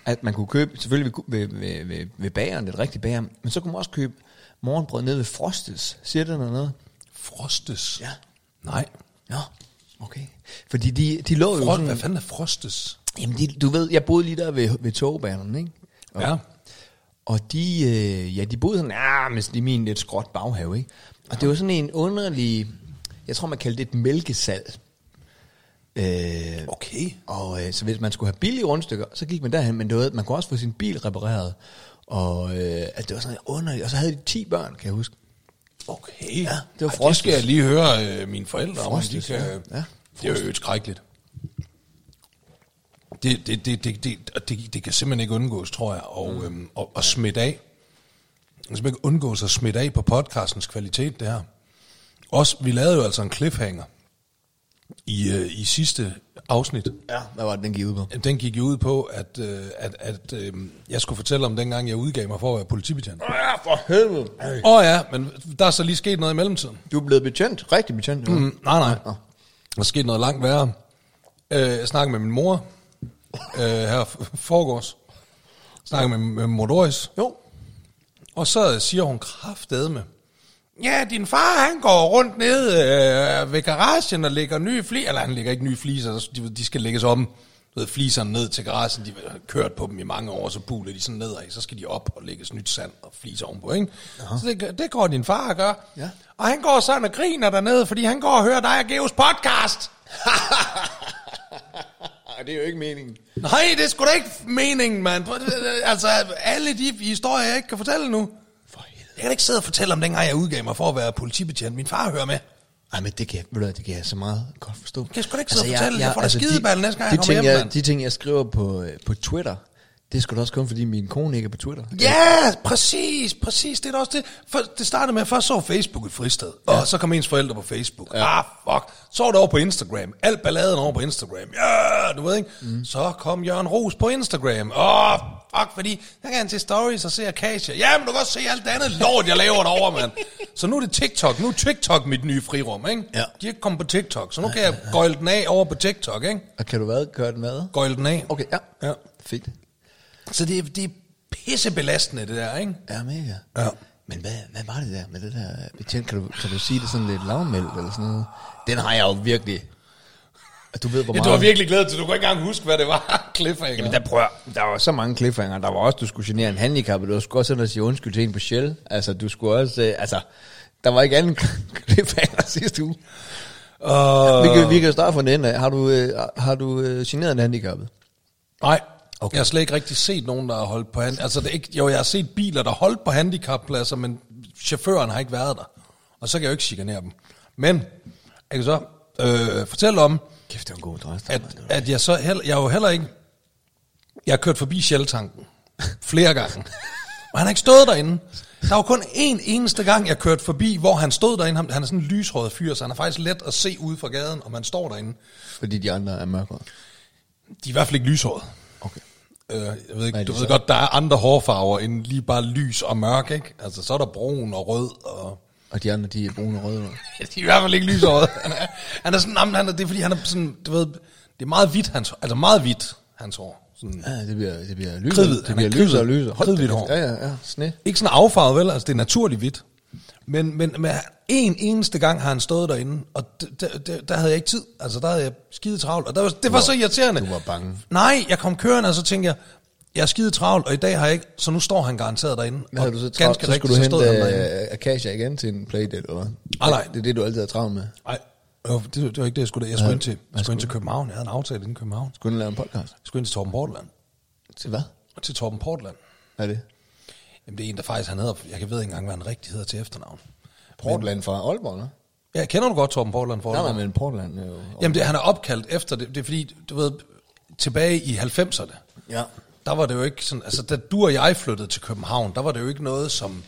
at man kunne købe, selvfølgelig ved, ved, ved, ved, bageren, det rigtige bager, men så kunne man også købe morgenbrød nede ved Frostes. Siger det noget? Frostes? Ja. Nej. Ja, okay. Fordi de, de lå jo Frost, sådan... hvad fanden er Frostes? Jamen, de, du ved, jeg boede lige der ved, ved togbanerne, ikke? Og, Ja. Og de, øh, ja, de boede sådan, ja, men i min lidt skråt baghave, ikke? Og det var sådan en underlig, jeg tror man kaldte det et mælkesal. Øh, Okay. og øh, så hvis man skulle have billige rundstykker, så gik man derhen, men det var, man kunne også få sin bil repareret. Og øh, altså, det var sådan underligt. Og så havde de 10 børn, kan jeg huske. Okay. Ja, det var Ej, Frostes. det skal jeg lige høre øh, mine forældre om. om De Frostes, kan, ja. Ja, det er jo skrækkeligt. Det, det, det, det, det, det, det kan simpelthen ikke undgås, tror jeg, og, mm. øhm, og, og smitte af. Det kan simpelthen ikke undgås at smitte af på podcastens kvalitet, det her. Også, vi lavede jo altså en cliffhanger i, øh, i sidste afsnit. Ja. Hvad var det, den gik ud på? Den gik jo ud på, at, øh, at, at øh, jeg skulle fortælle om dengang, jeg udgav mig for at være politibetjent. Ja, for helvede. Åh oh, ja, men der er så lige sket noget i mellemtiden. Du er blevet betjent, rigtig betjent. Mm, nej, nej. Der er sket noget langt værre. Øh, jeg snakkede med min mor øh, her f- forgårs. Snakkede med, med mor Doris. Jo. Og så siger hun kraftedme. Ja, din far, han går rundt ned øh, ved garagen og lægger nye fliser. Eller han lægger ikke nye fliser, de, de skal lægges om. Du ved, fliserne ned til garagen, de har kørt på dem i mange år, så buler de sådan nedad, så skal de op og lægges nyt sand og fliser ovenpå, ikke? Så det, det går din far at gøre. Ja. Og han går sådan og griner dernede, fordi han går og hører dig og Geos podcast. Ej, det er jo ikke meningen. Nej, det er sgu da ikke meningen, mand. Altså, alle de historier, jeg ikke kan fortælle nu. For helvede. Jeg kan ikke sidde og fortælle om dengang, jeg udgav mig for at være politibetjent. Min far hører med. Ej, men det kan, jeg- ved du, det kan jeg så meget godt forstå. Altså, kan jeg sgu da ikke sidde og fortælle. Jeg får da de- skideball næste gang, de jeg kommer ting, hjem, jeg. De ting, jeg skriver på, øh, på Twitter, det sgu da også kun, fordi min kone ikke er på Twitter. Ja, præcis, præcis. Det er da også det. For, det startede med, at jeg først så Facebook i Fristed, ja. og så kom ens forældre på Facebook. Ja. Ah, fuck. Så var det over på Instagram. Alt balladen over på Instagram. Ja, du ved ikke. Mm. Så kom Jørgen Ros på Instagram. Åh, oh, fuck, fordi der kan han se stories og se Akasia. Ja, men du kan også se alt det andet lort, jeg laver derovre, mand. Så nu er det TikTok. Nu er TikTok mit nye frirum, ikke? Ja. De er ikke kommet på TikTok, så nu kan jeg gøjle den af over på TikTok, ikke? Og kan du hvad? Gøre den hvad? Gøjle den af. Okay, ja. Ja. Fedt. Så det, er- det er pissebelastende, det der, ikke? Ja, mega. Ja. Men hvad, hvad var det der med det der betjent? Kan du, kan du sige det sådan lidt lavmældt eller sådan noget? Den har jeg jo virkelig... Du ved, hvor Ja, meget... du var virkelig glad til, du kunne ikke engang huske, hvad det var. Cliffhanger. Jamen, der, prøver, der var så mange cliffhanger. Der var også, du skulle genere en handicap, og du skulle også sådan at sige undskyld til en på Shell. Altså, du skulle også... Øh, altså, der var ikke anden cliffhanger sidste uge. Uh, Vi kan, vi kan starte fra den ende af. Har du, øh, har du øh, generet en handicappet? Nej, okay. jeg har slet ikke rigtig set nogen, der har holdt på hand. Altså, det er ikke, jo, jeg har set biler, der holdt på handicappladser, men chaufføren har ikke været der. Og så kan jeg jo ikke chikanere dem. Men, jeg kan så øh, fortælle om, Kæft, det var en god adresse. at, at jeg så heller, jeg er jo heller ikke... Jeg har kørt forbi Shell-tanken flere gange. Og han har ikke stået derinde. Der var kun én eneste gang, jeg kørte forbi, hvor han stod derinde. Han er sådan en lyshåret fyr, så han er faktisk let at se ude fra gaden, om han står derinde. Fordi de andre er mørkere. De er i hvert fald ikke lyshåret. Øh, jeg ved ikke, du ved så? godt, der er andre hårfarver end lige bare lys og mørk, ikke? Altså, så er der brun og rød, og Og de andre, de er brune og røde. de er i hvert fald ikke lyshåret. han, er, han er sådan, jamen, han er, det er fordi, han er sådan, du ved, det er meget hvidt, hans. Altså meget hvidt, hans hår. Sådan, Ja, det bliver, det bliver. Kridhvid. Det bliver er lysere og lysere. Hold Kridhvidt hår. Ja, ja, ja. Sne. ikke sådan affarvet, vel? Altså, det er naturligt hvidt. Men, men, men en eneste gang har han stået derinde, og d- d- d- der havde jeg ikke tid. Altså, der havde jeg skide travlt, og der var, det var, var- så irriterende. du var bange. Nej, jeg kom kørende, og så tænkte jeg, jeg er skide travlt, og i dag har jeg ikke, så nu står han garanteret derinde. Hvad havde Og du så ganske travlt? Så rigtigt, skulle du hente uh, Akasia igen til en playdate, eller hvad? Ah, nej. Det er det, du altid har travlt med. Nej, det, det var ikke det, jeg skulle. Jeg skulle Hvad- ind til, jeg skulle ind til skulle København. Jeg havde en aftale inden København. Skulle du lave en podcast? Jeg skulle ind til Torben Portland. Til hvad? Til Torben Portland. Hvad er det? Jamen, det er en, der faktisk, han hedder, jeg kan ved ikke engang, hvad han rigtig hedder til efternavn. Portland fra Aalborg, eller? Ja, kender du godt Torben Portland? Nej, Portland? nej, men Portland er jo... Jamen, det, han er opkaldt efter det. Det er fordi, du ved, tilbage i 90'erne, Ja. der var det jo ikke sådan, altså da du og jeg flyttede til København, der var det jo ikke noget, som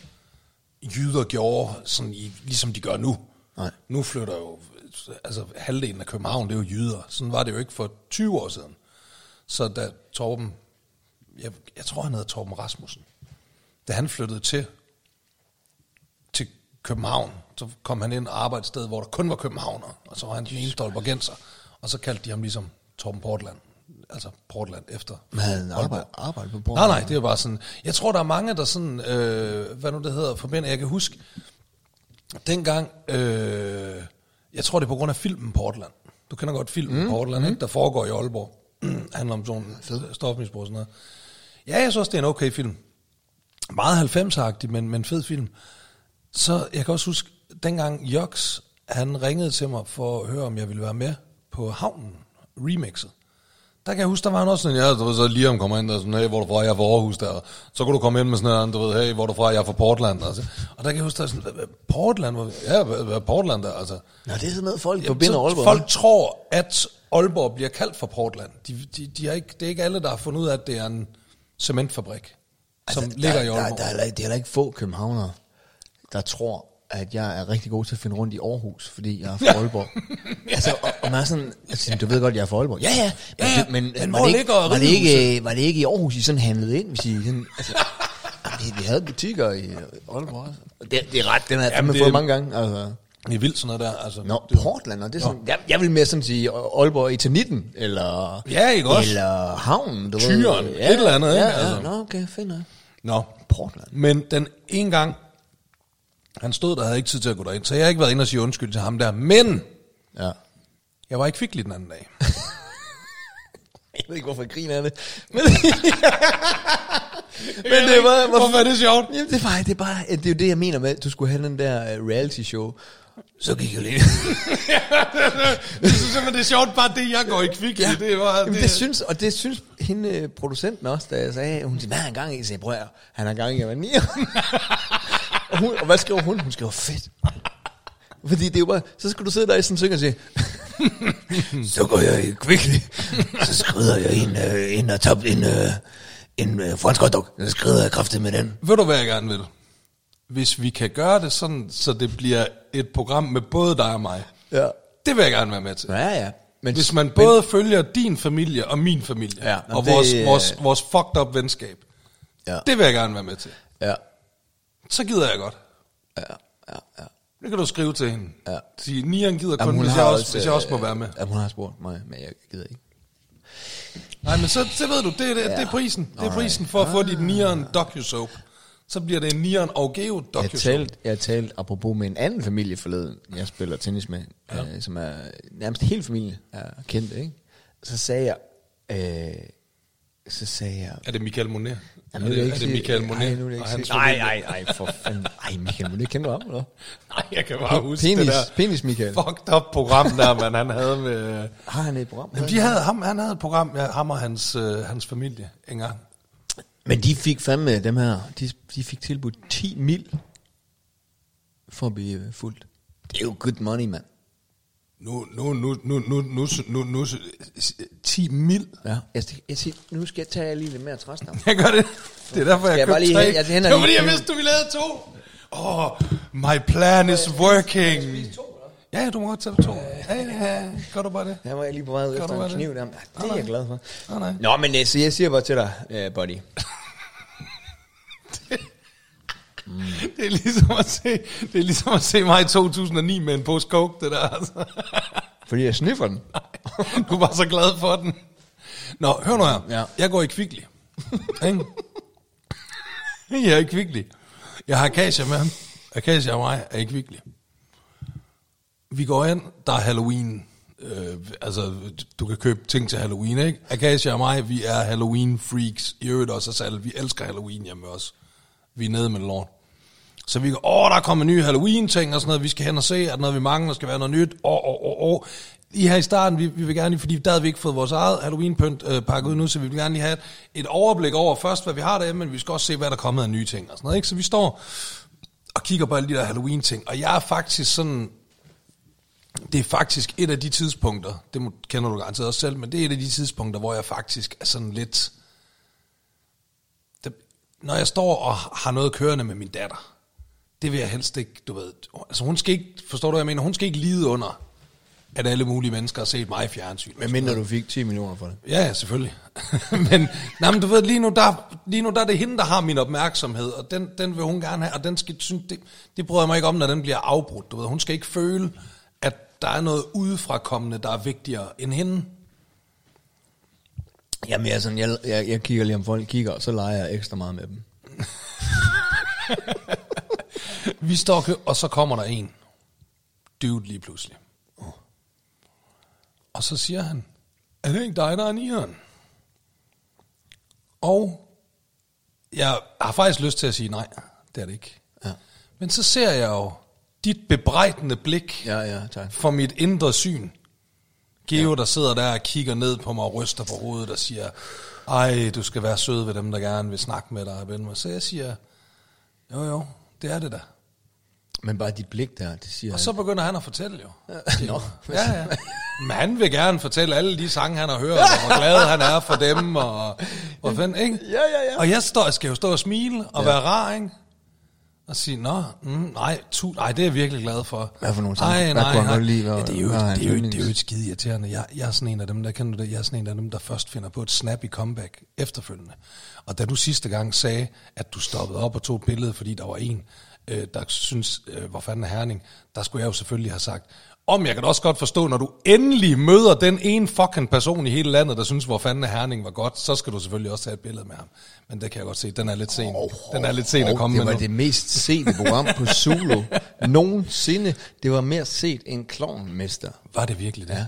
jyder gjorde, sådan i, ligesom de gør nu. Nej. Nu flytter jo, altså halvdelen af København, det er jo jyder. Sådan var det jo ikke for 20 år siden. Så da Torben, jeg, jeg tror han hedder Torben Rasmussen, da han flyttede til, til København, så kom han ind og arbejdede et sted, hvor der kun var københavner, og så var han den eneste aalborgenser, og så kaldte de ham ligesom Torben Portland. altså Portland efter. Havde arbejde, arbejde på Nej, Portland. nej, det er bare sådan, jeg tror, der er mange, der sådan, øh, hvad nu det hedder, forbinder, jeg kan huske, dengang, øh, jeg tror, det er på grund af filmen Portland. Du kender godt filmen mm. Portland, ikke? der foregår i Aalborg. handler om sådan stofmisbrug og sådan noget. Ja, jeg synes, det er en okay film. Meget 90-agtig, men, men fed film. Så jeg kan også huske, dengang Joks, han ringede til mig for at høre, om jeg ville være med på Havnen remixet. Der kan jeg huske, der var han også sådan, ja, du ved, så lige om kommer ind og sådan, hey, hvor er du fra, jeg er fra Aarhus der. Så kunne du komme ind med sådan noget, du ved, hey, hvor er du fra, jeg er fra Portland. Altså. Og der kan jeg huske, der er sådan, "Hvad- hvad, Portland? Hvor- Ja, hvad, er Portland der? Altså. Nå, det er sådan noget, folk Jamen, forbinder Aalborg. Folk tror, at Aalborg bliver kaldt for Portland. De, de, de er ikke, det er ikke alle, der har fundet ud af, at det er en cementfabrik, som Altså, ligger der, i der, Aalborg. der, er, heller ikke- det er heller ikke få københavnere, der tror, at jeg er rigtig god til at finde rundt i Aarhus, fordi jeg er fra Aalborg. altså, og, og man er sådan, altså, du ved godt, jeg er fra Aalborg. Ja, ja, men, Ja, ja, men, men var, det ikke, var, det ikke, var det ikke i Aarhus, I sådan handlede ind, hvis I sådan, altså, vi, vi havde butikker i Aalborg også. Det, det er ret, den har jeg fandme det- fået mange gange. Altså. Det er vildt sådan noget der. Altså, Nå, Portland, og det er sådan, jeg, jeg vil mere sådan sige Aalborg i 19 eller, Ja, ikke også? eller Havnen, du Tyren, ved. et eller andet, ja, ikke? Ja, Altså. Nå, okay, nok. Nå, Portland. Men den ene gang, han stod der, havde ikke tid til at gå derind, så jeg har ikke været inde og sige undskyld til ham der. Men Ja. jeg var ikke kvicklig den anden dag. Jeg ved ikke, hvorfor jeg griner af det. Men, men det var... Hvorfor er det sjovt? Jamen, det, var, det, er bare, det er jo det, jeg mener med, at du skulle have den der uh, reality show. Så gik jeg lige... Jeg synes simpelthen, det er sjovt, bare det, jeg går i kvicklig. Ja. Det var, Jamen, det synes, og det synes hende, øh, producenten også, da jeg sagde, hun siger, hvad har han gang i? Jeg prøver, han har gang i at være nier. og, hun, og hvad skriver hun? Hun skriver, fedt. Fordi det er jo bare, så skal du sidde der i sådan en syng og sige, så går jeg i quickly, så skrider jeg en, øh, en, top, en, øh, en øh, fransk hotdog, så skrider jeg kraftigt med den. Ved du, hvad jeg gerne vil? Hvis vi kan gøre det sådan, så det bliver et program med både dig og mig. Ja. Det vil jeg gerne være med til. Ja, ja. Men, Hvis man både følger din familie og min familie, Ja, og det- vores, vores, vores fucked up venskab, Ja. det vil jeg gerne være med til. Ja, Så gider jeg godt. ja, ja, ja. Det kan du skrive til hende. Ja. Sige, Nian gider kun, Jamen, hvis, jeg også, hvis jeg øh, også må være med. Jamen, hun har spurgt mig, men jeg gider ikke. Nej, men så det ved du, det, er- det, det er prisen. Det er prisen for at få dit Nian docu-soap. Så bliver det en Nian og Geo Jeg talte, jeg talte apropos med en anden familie forleden, jeg spiller tennis med, ja. øh, som er nærmest hele familie er kendt, ikke? Så sagde jeg, øh, så sagde jeg, Er det Michael Monet? Ja, er, det, jeg er ikke det Michael Monet Nej, nu jeg og ikke nej, familie? nej, nej, for fanden. Ej, Michael Monet, kender du ham, eller? Nej, jeg kan bare huske Penis, det der penis Michael. fucked up program der, man han havde med... Har han et program? Jamen, de havde, ham, han havde et program, ja, ham og hans, øh, hans familie engang. Men de fik fandme dem her, de, de fik tilbudt 10 mil for at blive fuldt. Det er jo good money, mand. Nu, nu, nu, nu, nu, nu, nu, nu, 10 mil. Ja. Jeg, jeg siger, nu skal jeg tage lige lidt mere træstam. Jeg gør det. Det er derfor, jeg, jeg købte tre. jeg henter det var fordi, jeg vidste, du ville have to. Åh, oh, my plan is working. Ja, du må godt tage to. Ja, ja, ja. Gør du bare det? Der var jeg lige på vej ud efter en det? kniv der. Ja, Det er jeg glad for. Nej, nej. Nå, men øh, så jeg siger bare til dig, uh, buddy. Det er ligesom at se, det er ligesom at se mig i 2009 med en pose coke, det der. Altså. Fordi jeg sniffer den. Du var så glad for den. Nå, hør nu her. Ja. Jeg går i kvickly. Jeg er i kvickly. Jeg har Akasia med. Akasia og mig er i kvickly. Vi går ind, der er Halloween. Øh, altså, du kan købe ting til Halloween, ikke? Akasia og mig, vi er Halloween-freaks. I øvrigt også os alle. Vi elsker Halloween hjemme med os. Vi er nede med lort. Så vi går, åh, der kommer nye Halloween-ting og sådan noget, vi skal hen og se, at noget vi mangler, skal være noget nyt, åh, åh, åh, åh. I her i starten, vi, vi vil gerne lige, fordi der havde vi ikke fået vores eget Halloween-pynt øh, pakket ud nu, så vi vil gerne lige have et, et overblik over først, hvad vi har derhjemme, men vi skal også se, hvad der er kommet af nye ting og sådan noget, ikke? Så vi står og kigger på alle de der Halloween-ting, og jeg er faktisk sådan, det er faktisk et af de tidspunkter, det må, kender du garanteret også selv, men det er et af de tidspunkter, hvor jeg faktisk er sådan lidt, det, når jeg står og har noget kørende med min datter, det vil jeg helst ikke, du ved, altså hun skal ikke, forstår du hvad jeg mener, hun skal ikke lide under, at alle mulige mennesker har set mig i fjernsyn. Men mindre du fik 10 millioner for det. Ja, selvfølgelig. men, nej, men du ved, lige nu, der, lige nu der er det hende, der har min opmærksomhed, og den, den vil hun gerne have, og den skal, synes, det, det bryder jeg mig ikke om, når den bliver afbrudt. Du ved, hun skal ikke føle, der er noget udefrakommende, der er vigtigere end hende. Jamen, jeg, sådan, jeg, jeg, jeg kigger lige om folk kigger, og så leger jeg ekstra meget med dem. Vi står og så kommer der en. Dude lige pludselig. Og så siger han, er det ikke dig, der er nieren? Og jeg har faktisk lyst til at sige nej, det er det ikke. Ja. Men så ser jeg jo dit bebrejdende blik Ja, ja, tak. for mit indre syn. Geo, der sidder der og kigger ned på mig og ryster på hovedet og siger, ej, du skal være sød ved dem, der gerne vil snakke med dig og mig. Så jeg siger, jo jo, det er det da. Men bare dit blik der, det siger... Og så begynder han at fortælle jo. Nå, Ja, ja. Men han vil gerne fortælle alle de sange, han har hørt, og hvor glad han er for dem, og hvor fanden, ikke? Ja, ja, ja. Og jeg står, skal jo stå og smile og ja. være rar, ikke? Og sige, nå, mm, nej, tu, nej, det er jeg virkelig glad for. Hvad for nogle sange? Nej, nej, nej. lide? Hvad- Ja, det er jo, hvad er det hans er jo, det er jo et skide irriterende. Jeg, jeg er sådan en af dem, der kender du det, jeg er sådan en af dem, der først finder på et snappy comeback efterfølgende. Og da du sidste gang sagde, at du stoppede op og tog billede, fordi der var en, øh, der synes, øh, hvor fanden er Herning, der skulle jeg jo selvfølgelig have sagt, om jeg kan da også godt forstå, når du endelig møder den ene fucking person i hele landet, der synes, hvor fanden er Herning var godt, så skal du selvfølgelig også tage et billede med ham. Men det kan jeg godt se, den er lidt sen. den er lidt sen at Og komme det med var nu. det mest sete program på Zulu nogensinde. Det var mere set end Klovnmester. Var det virkelig det? Ja.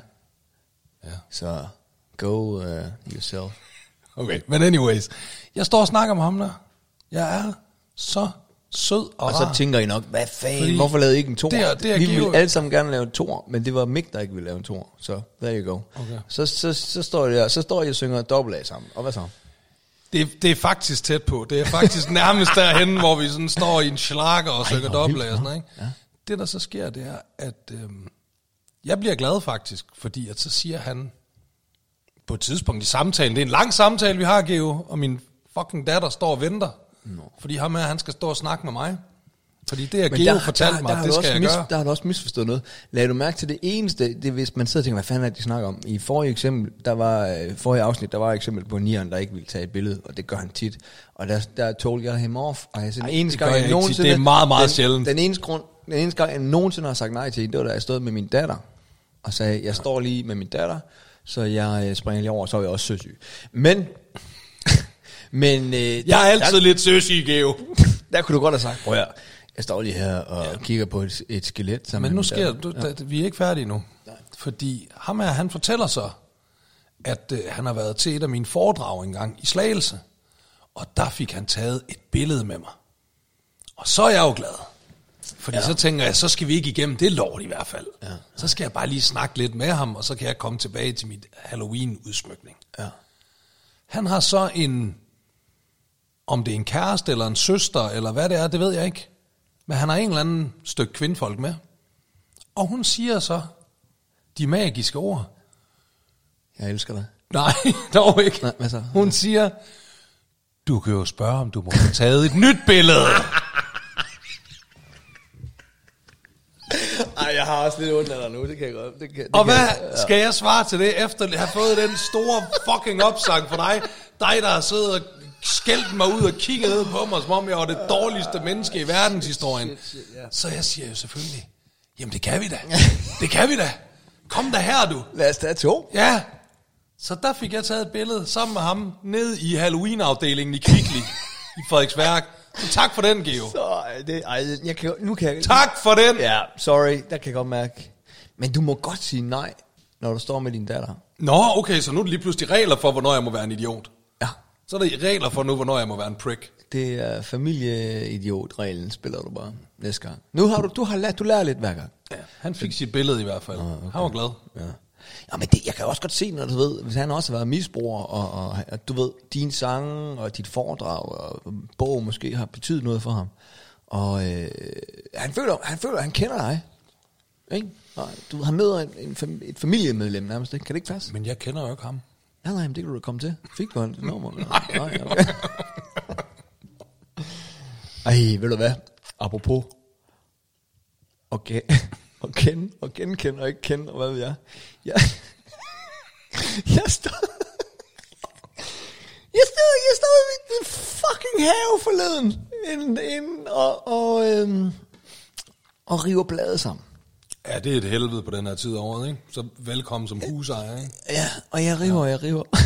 ja. Så go uh, yourself. Okay, men anyways. Jeg står og snakker med ham der. Jeg er så sød og, Og rar. så tænker I nok, hvad fanden, Fordi hvorfor lavede I ikke en tor? det er- det er Vi ville alle sammen gerne lave en tor, men det var Mick, der ikke ville lave en tor. Så there you go. Okay. Så, så, så, står jeg der, så står jeg og synger dobbelt A sammen. Og hvad så? det, det er faktisk tæt på. Det er faktisk nærmest derhen, hvor vi sådan står i en slager og synger dobbelt og sådan. Ikke? Ja. Det, der så sker, det er, at øhm, jeg bliver glad faktisk, fordi at så siger han på et tidspunkt i samtalen, det er en lang samtale, vi har, Geo, og min fucking datter står og venter, no. fordi ham her, han skal stå og snakke med mig. Fordi det, at Geo fortalte mig, har det du skal jeg mis, gøre. Der har du også misforstået noget. Lad du mærke til det eneste, det er, hvis man sidder og tænker, hvad fanden er det, de snakker om. I forrige eksempel, der var, øh, forrige afsnit, der var et eksempel på Nieren, der ikke ville tage et billede, og det gør han tit. Og der, der told jeg ham off, og jeg sagde, eneste det gang, jeg nogensinde... Det er meget, meget den, sjældent. Den eneste, grund, den eneste gang, jeg nogensinde har sagt nej til en, det var da jeg stod med min datter, og sagde, jeg står lige med min datter, så jeg øh, springer lige over, så er jeg også søsyg. Men... men øh, Jeg er altid lidt søsyg, Geo. der kunne du godt have sagt, prøv at jeg står lige her og ja. kigger på et, et skelet. Sammen Men nu sker du, datter. da, vi er ikke færdige nu. Fordi ham her, han fortæller så, at øh, han har været til et af mine foredrag engang i Slagelse. Og der fik han taget et billede med mig. Og så er jeg jo glad. Fordi ja. så tænker jeg, så skal vi ikke igennem det lort i hvert fald. Ja. Så skal jeg bare lige snakke lidt med ham, og så kan jeg komme tilbage til mit Halloween-udsmykning. Ja. Han har så en, om det er en kæreste eller en søster, eller hvad det er, det ved jeg ikke. Men han har en eller anden stykke kvindfolk med. Og hun siger så de magiske ord. Jeg elsker dig. Nej, dog ikke. Nej, hvad så? Hun siger, du kan jo spørge, om du må få taget et nyt billede. Ej, jeg har også lidt ondt af dig nu, det kan jeg godt. Det kan, det Og kan, hvad skal jeg svare til det, efter at have fået den store fucking opsang for dig? Dig, der har siddet og skældt mig ud og kigget ned på mig, som om jeg var det dårligste menneske i verdenshistorien. Shit, shit, ja. Så jeg siger jo selvfølgelig, jamen det kan vi da. Det kan vi da. Kom da her, du. Lad os tage to. Ja. Så der fik jeg taget et billede sammen med ham ned i Halloween-afdelingen i Kvickly i Frederiksværk. Så tak for den, Geo. Så ej, det, ej, jeg kan, nu kan jeg... Tak for den. Ja, sorry, der kan jeg godt mærke. Men du må godt sige nej, når du står med din datter. Nå, okay, så nu er det lige pludselig regler for, hvornår jeg må være en idiot. Så er der regler for nu, hvornår jeg må være en prick. Det er familieidiot-reglen, spiller du bare næste gang. Nu har du, du har lært, du lærer lidt hver gang. Ja, han fik sit billede i hvert fald. Okay. Han var glad. Ja. Ja, men det, jeg kan også godt se, når du ved, hvis han også har været misbruger, og, og at du ved, dine sange og dit foredrag og bog måske har betydet noget for ham. Og øh, han føler, han føler, han kender dig. Ikke? Og du har møder en, en, et familiemedlem nærmest, ikke? Kan det ikke passe? Men jeg kender jo ikke ham. Ja, nej, men det kan du komme til. Fik du et nummer? nej. nej okay. Ej, ved du hvad? Apropos gen, og kende, og genkende, og ikke kende, og hvad ved jeg. Jeg, jeg stod... Jeg stod, jeg stod i min fucking have forleden, inden, inden og, og, øhm, og river bladet sammen. Ja, det er et helvede på den her tid af året, ikke? Så velkommen som husejer, ikke? Ja, og jeg river, og jeg river.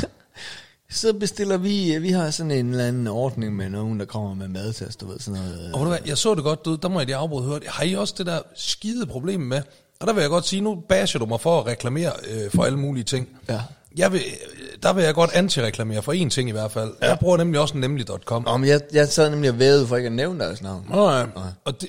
Så bestiller vi, vi har sådan en eller anden ordning med nogen, der kommer med mad til os, du ved, sådan noget. Og du hvad, jeg så det godt, du, der må jeg lige afbryde hørt. Har I også det der skide problem med? Og der vil jeg godt sige, nu basher du mig for at reklamere øh, for alle mulige ting. Ja. Jeg vil, der vil jeg godt anti-reklamere for én ting i hvert fald. Ja. Jeg bruger nemlig også nemlig.com. Om jeg, jeg sad nemlig og vævede for ikke at nævne deres navn. Nå, ja. Og det,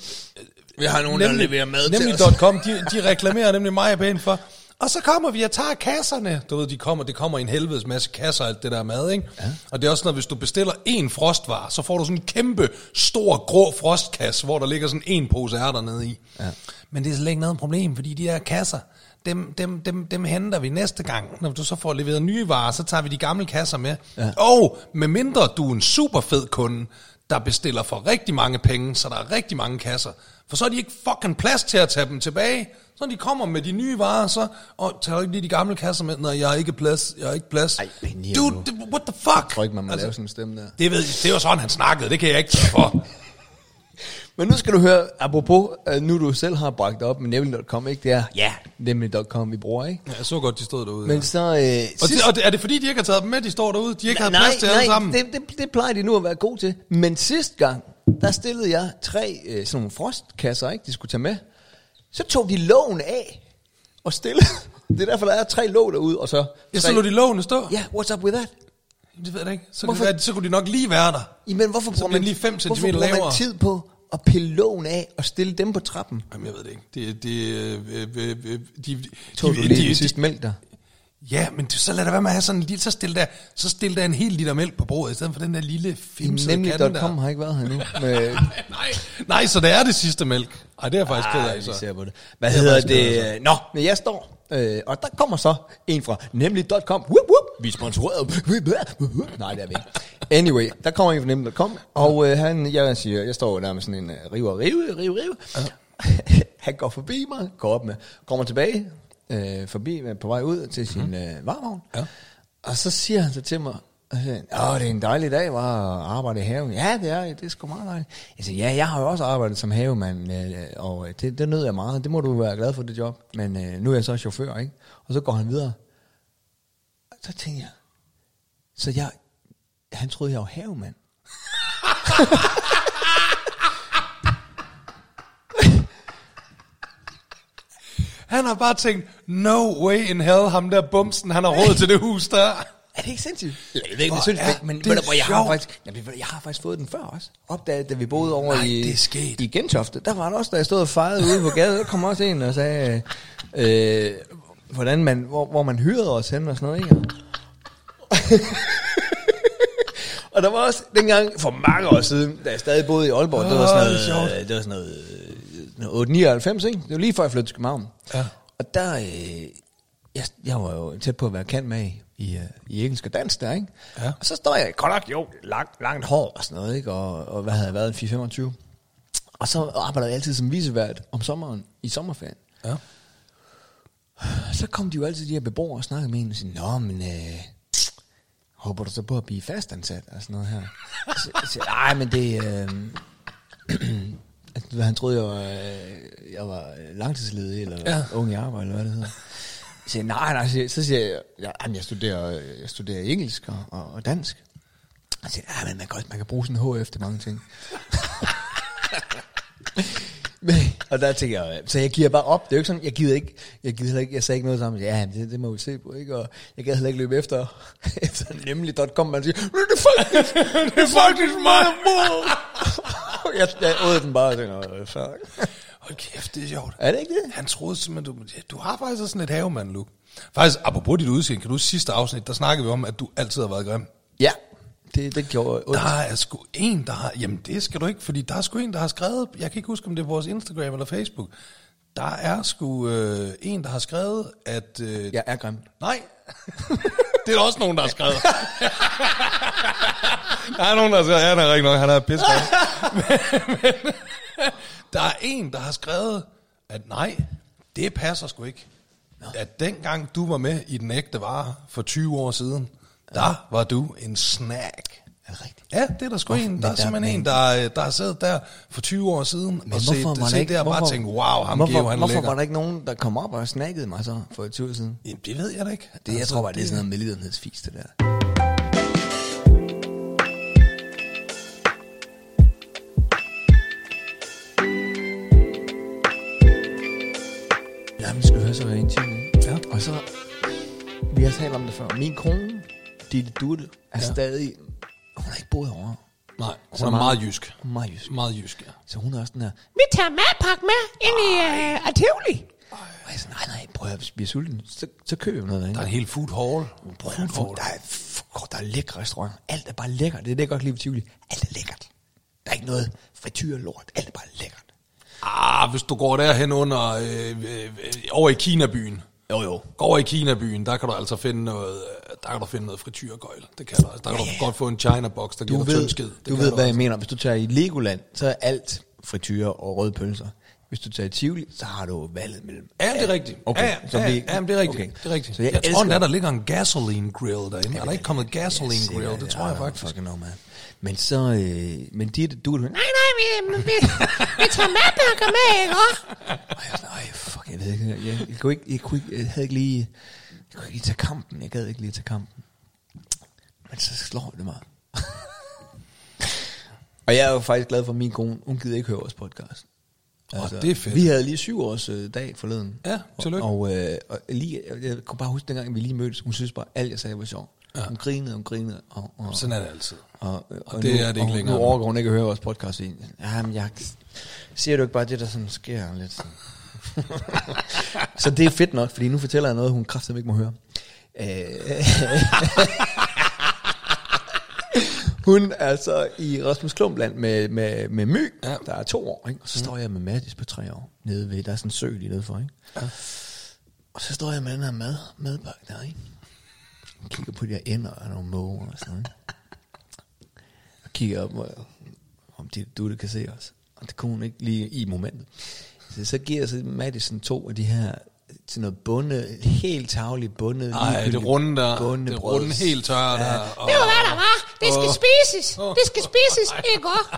Vi har nogen, der leverer mad til os. Nemlig.com, de, de reklamerer nemlig mig pænt for. Og så kommer vi og tager kasserne. Du ved, de kommer, det kommer i en helvedes masse kasser, alt det der mad, ikke? Ja. Og det er også sådan, at hvis du bestiller en frostvar, så får du sådan en kæmpe, stor, grå frostkasse, hvor der ligger sådan en pose ærter nede i. Ja. Men det er slet ikke noget problem, fordi de her kasser, dem, dem, dem, dem henter vi næste gang. Når du så får leveret nye varer, så tager vi de gamle kasser med. Ja. Og med mindre du er en super fed kunde, der bestiller for rigtig mange penge, så der er rigtig mange kasser. For så er de ikke fucking plads til at tage dem tilbage. Så når de kommer med de nye varer, så og tager ikke lige de gamle kasser med. Nej, jeg har ikke plads. Jeg har ikke plads. Ej, Dude, nu. det, what the fuck? Jeg tror ikke, man må altså, lave sådan en stemme der. Det, ved, det var sådan, han snakkede. Det kan jeg ikke tage for. Men nu skal du høre, apropos, uh, nu du selv har bragt op med nemlig.com, ikke? Det er, ja, nemlig.com, vi bruger, ikke? Ja, jeg så godt, de stod derude. Men ja. så... Uh, og, det, og det, er det fordi, de ikke har taget dem med, de står derude? De ikke har plads til alle sammen? det, det, det plejer de nu at være gode til. Men sidste gang, der stillede jeg tre uh, sådan nogle frostkasser, ikke? De skulle tage med. Så tog de lågen af og stillede. Det er derfor, der er tre låg derude, og så... Ja, så tre- lå de lågene stå? Ja, what's up with that? Det ved jeg ikke. Så, Hvorfor? kan, så kunne de nok lige være der. Jamen, hvorfor bruger, man, lige fem hvorfor centimeter bruger man lavere? tid på at pille lågen af og stille dem på trappen? Jamen, jeg ved det ikke. Det, det, øh, øh, øh, øh, de, de, Tog du de, lige de, sidste mælk der? Ja, men du, så lad det være med at have sådan en lille, så stil der, så stil der en hel liter mælk på bordet, i stedet for den der lille fimsede katte der. Nemlig.com har ikke været her nu. Med, nej, nej, så det er det sidste mælk. Ej, det er jeg faktisk ked af, vi så. ser på det. Hvad Det er hedder det? Nå, men jeg står, øh, og der kommer så en fra nemlig.com. Whoop, whoop. Vi er sponsoreret. Nej, det er vi ikke. Anyway, der kommer en fra nemlig.com, og øh, han, jeg siger, jeg står der med sådan en øh, rive og rive, rive, rive. han går forbi mig, går op med, kommer tilbage, øh, forbi, øh, på vej ud til sin øh, varevogn. Ja. Og så siger han så til mig, Åh, det er en dejlig dag, var at arbejde i haven. Ja, det er, det er sgu meget dejligt. Jeg siger, ja, jeg har jo også arbejdet som havemand, øh, og det, det nød jeg meget. Det må du være glad for, det job. Men øh, nu er jeg så chauffør, ikke? Og så går han videre. Og så tænker jeg, så jeg, han troede, jeg var havemand. Han har bare tænkt, no way in hell, ham der bumsen, han har råd til det hus der. Er det ikke sindssygt? Jeg ved ikke, jeg synes, er men, men, det hvad, jeg har faktisk, jeg, ved- jeg har faktisk fået den før også. Opdaget, da vi boede over Nej, i, det er sket. i Gentofte. Der var der også, da jeg stod og fejrede ude på gaden, der kom også en og sagde, øh, hvordan man, hvor, hvor man hyrede os hen og sådan noget, ikke? og der var også dengang, for mange år siden, da jeg stadig boede i Aalborg, det var sådan noget, det var sådan noget 899, ikke? Det var lige før jeg flyttede til København. Ja. Og der, øh, jeg, jeg var jo tæt på at være kendt med i, i, øh, i engelsk og dansk der, ikke? Ja. Og så står jeg, godt nok, jo, langt, langt hår og sådan noget, ikke? Og, og hvad havde jeg været, 4-25? Og så arbejdede jeg altid som visevært om sommeren, i sommerferien. Ja. Så kom de jo altid de her beboere og snakkede med en og sagde, Nå, men øh, håber du så på at blive fastansat og sådan noget her? Så, siger, nej, men det... Øh, altså, han troede, jeg var, øh, jeg var langtidsledig, eller Ja. ung i arbejde, eller hvad det hedder. Jeg siger, nej, nej, så siger- så siger jeg, ja, jamen, jeg, studerer, jeg studerer engelsk og, og, og dansk. Jeg siger, ja, men man kan, også, man kan bruge sådan en HF til mange ting. Men, og der tænker jeg, så jeg giver bare op. Det er jo ikke sådan, jeg gider ikke, jeg gider ikke, jeg sagde ikke noget sammen. Ja, det, det må vi se på, ikke? Og jeg gad heller ikke løbe efter, efter nemlig.com, man siger, "Men det er faktisk, det er faktisk mig, mor. jeg, jeg åd den bare, og tænkte, "Åh, fuck. Hold kæft, det er sjovt. Er det ikke det? Han troede simpelthen, du, du har faktisk sådan et havemand-look. Faktisk, apropos dit udseende, kan du huske sidste afsnit, der snakkede vi om, at du altid har været grim. Ja, det, det gjorde ondt. Der er sgu en, der har... Jamen, det skal du ikke, fordi der er sgu en, der har skrevet... Jeg kan ikke huske, om det er vores Instagram eller Facebook. Der er sgu øh, en, der har skrevet, at... Øh, Jeg er grim. Nej. det er der også nogen, der har skrevet. der er nogen, der siger, ja, det er rigtig nok, han er pisse men, men, Der er en, der har skrevet, at nej, det passer sgu ikke. At dengang du var med i den ægte vare for 20 år siden, der var du en snack. Er det rigtigt? Ja, det er der sgu oh, en. Der er simpelthen men, en, der, øh, der har siddet der for 20 år siden men og set, var set ikke, der og bare tænkt, wow, ham hvorfor, Geo, han Hvorfor lækker. var der ikke nogen, der kom op og snakkede mig så for 20 år siden? Jamen, det ved jeg da ikke. Det, altså, jeg tror bare, det er sådan noget medlidenhedsfis, det der. Jamen, skal vi høre så være intim, Ja. Og så, vi har talt om det før, min kone Ditte Dutte, er ja. stadig, hun har ikke boet herovre. Nej, hun Så er meget- meget jysk. Meget jysk. Meget jysk, ja. Så hun er også den her, Vi tager madpakke med ind i uh, Tivoli. og jeg er sådan, nej, nej, prøv at vi er sulten. Så, så køber vi noget derinde. Der er en hel food hall. Prøv at høre, der er, fuck, der er lækre restauranter. Alt er bare lækkert. Det er det, jeg godt lide ved Tivoli. Alt er lækkert. Der er ikke noget frityr lort. Alt er bare lækkert. Ah, hvis du går derhen under, øh, øh, over i Kinabyen. Jo, jo. Gå over i Kinabyen, der kan du altså finde noget, øh, der kan du finde noget frityrgøjl. Det kan du. Altså, der kan du godt få en China box, der Du giver dig ved, tynd skid. Det du ved hvad jeg altså. mener. Hvis du tager i Legoland, så er alt frityre og røde pølser. Hvis du tager i Tivoli, så har du valget mellem... Ja, det er rigtigt. Okay, ja, så ja, vi- ja, det er rigtigt. okay. Det er rigtigt. Så jeg, jeg jeg tror endda, der ligger en gasoline grill derinde. Er der ikke kommet gasoline grill? Det tror jeg faktisk. Fucking no, man. Men så... Øh, men Ditte, du... Nej, Nej, nej, vi, vi, vi tager madpakker med, ikke? Og jeg var sådan, ej, fuck, jeg ved ikke, jeg, jeg, jeg, kunne ikke, jeg, kunne ikke, jeg havde ikke lige, jeg kunne ikke lige tage kampen, jeg gad ikke lige tage kampen. Men så slår det mig. og jeg er jo faktisk glad for, at min kone, hun gider ikke høre vores podcast. Altså, Åh, det er fedt. Vi havde lige syv års øh, dag forleden. Ja, tillykke. Og, og, øh, og lige, jeg, jeg kunne bare huske, dengang vi lige mødtes, hun synes bare, alt jeg sagde var sjovt. Ja. Hun grinede, hun grinede. Og, og, Sådan er det altid. og, og, det nu, er det ikke og længere Nu overgår hun ikke at høre vores podcast. i. Jamen, jeg siger du ikke bare det, der sådan sker lidt sådan. så det er fedt nok, fordi nu fortæller jeg noget, hun kraftigt ikke må høre. Øh, hun er så i Rasmus Klumpland med, med, med My, ja. Der er to år, ikke? og så står jeg med Mathis på tre år, nede ved, der er sådan en sø lige nede for, ikke? Ja. Og så står jeg med den her mad, madbakke der, ikke? Og kigger på de her ender og nogle måger og sådan noget? Og kigger op, og, om de, du det kan se os. Og det kunne hun ikke lige i momentet. Så, så giver så Madison to af de her til noget bunde, helt tavligt bundet. Ej, ligegyldigt det runde der, bunde det brød. runde helt tørre der. Og, Det var hvad der var. Det skal Åh. spises. Det skal spises, ikke? også?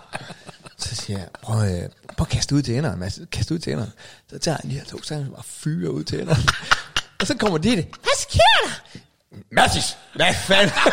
Så siger jeg, prøv, øh, prøv at kaste ud til enderne, Mads. Kaste ud til enderne. Så tager han de her to, så han bare fyre ud til enderne. og så kommer de det. Hvad sker der? Mathis, hvad fanden?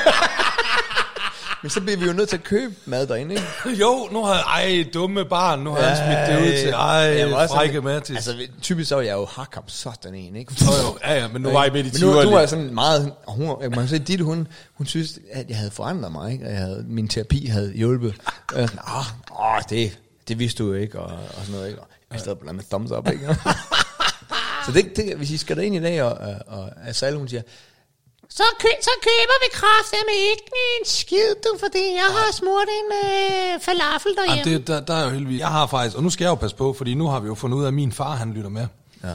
Men så bliver vi jo nødt til at købe mad derinde, ikke? jo, nu har ej, dumme barn, nu har han smidt det ud til, Jeg var ej, også frække Mattis. Altså, typisk så er jeg jo hakkam sådan en, ikke? Jo, jo, ja, ja, men nu var I midt i Men nu, er Tivoli. jeg sådan meget... Hun, jeg må sige, Ditte, hun, hun synes, at jeg havde forandret mig, ikke? Og jeg havde, min terapi havde hjulpet. Og jeg sådan, ah, åh, det, det vidste du jo ikke, og, og sådan noget, ikke? Og jeg stod bare med thumbs up, ikke? så det, det, hvis I skal derind i dag, og, og, og Asal, hun siger, Så, kø, så køber vi kraftedeme ikke en skid, du, fordi jeg har smurt en øh, falafel Ja, derhjemme. det, der, der er jo heldigvis, jeg har faktisk, og nu skal jeg jo passe på, fordi nu har vi jo fundet ud af, at min far, han lytter med. ja,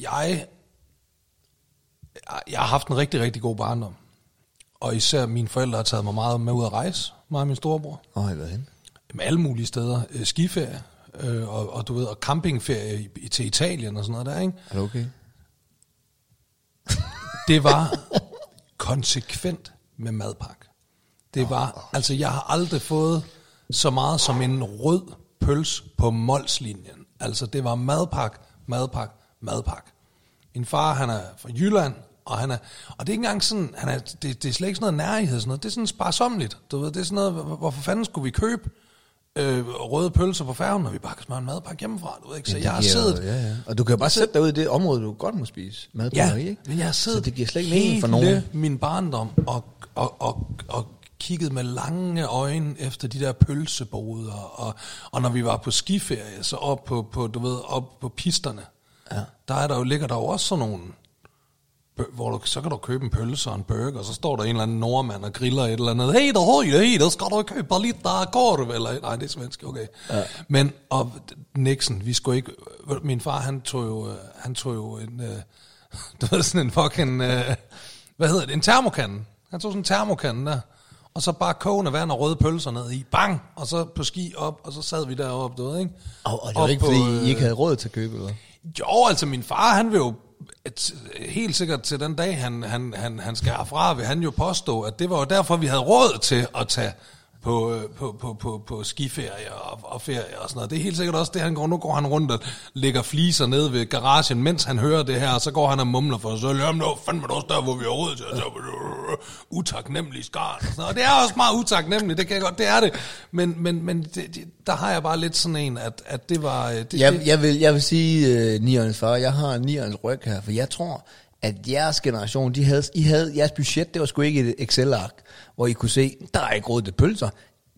Jeg, jeg, har haft en rigtig, rigtig god barndom. Og især mine forældre har taget mig meget med ud at rejse, mig og min storebror. hvor har I været henne? Med alle mulige steder. Øh, Skiferie, øh, og, og du ved, og campingferie i, til Italien og sådan noget der, ikke? Er det okay? Det var konsekvent med madpakke. Det var, altså jeg har aldrig fået så meget som en rød pøls på målslinjen. Altså det var madpakke, madpakke, madpakke. Min far, han er fra Jylland, og han er, og det er ikke engang sådan, han er, det, det er slet ikke sådan noget nærhed, sådan noget. det er sådan sparsomligt, du ved, det er sådan noget, hvor- hvorfor fanden skulle vi købe øh, røde pølser på færgen, når vi bare kan smøre en madpakke hjemmefra, du ved ikke, så jeg har giver siddet, Ja, ja. Og du kan jo bare sætte dig ud i det område, du godt må spise mad på, Ja, ikke? men jeg har siddet Så det giver slet ikke mening for nogen. min barndom og, og, og, og kigget med lange øjne efter de der pølseboder, og, og når vi var på skiferie, så op på, på du ved, op på pisterne, ja. der er der jo, ligger der jo også sådan nogle, hvor du, så kan du købe en pølse og en burger, og så står der en eller anden nordmand og griller et eller andet. Hey, der højde, hey, der skal du købe lidt der korv, eller nej, det er svensk, okay. Ja. Men, og Nixon, vi skulle ikke, min far, han tog jo, øh, han tog jo en, øh, du ved, sådan en fucking, øh, hvad hedder det, en termokande. Han tog sådan en termokande der, og så bare kogende vand og røde pølser ned i, bang, og så på ski op, og så sad vi deroppe, du ved, ikke? Og, og det var Op ikke, på, fordi øh, I ikke havde råd til at købe, eller? jo, altså min far, han vil jo et, helt sikkert til den dag, han, han, han, han skal herfra, vil han jo påstå, at det var jo derfor, vi havde råd til at tage på, øh, på, på, på, på skiferie og, og ferie og sådan noget. Det er helt sikkert også det, han går. Nu går han rundt og lægger fliser ned ved garagen, mens han hører det her, og så går han og mumler for sig selv. Jamen, det var fandme også der, hvor vi har råd til at utaknemmelig skarn. Og, og det er også meget utaknemmeligt, det kan jeg godt, det er det. Men, men, men det, det, der har jeg bare lidt sådan en, at, at det var... øh, Det, Jeg, det, jeg, vil, jeg vil sige, uh, Nierens far, jeg har Nierens ryg her, for jeg tror, at jeres generation, de havde, I havde, jeres budget, det var sgu ikke et Excel-ark, hvor I kunne se, der er ikke råd til pølser.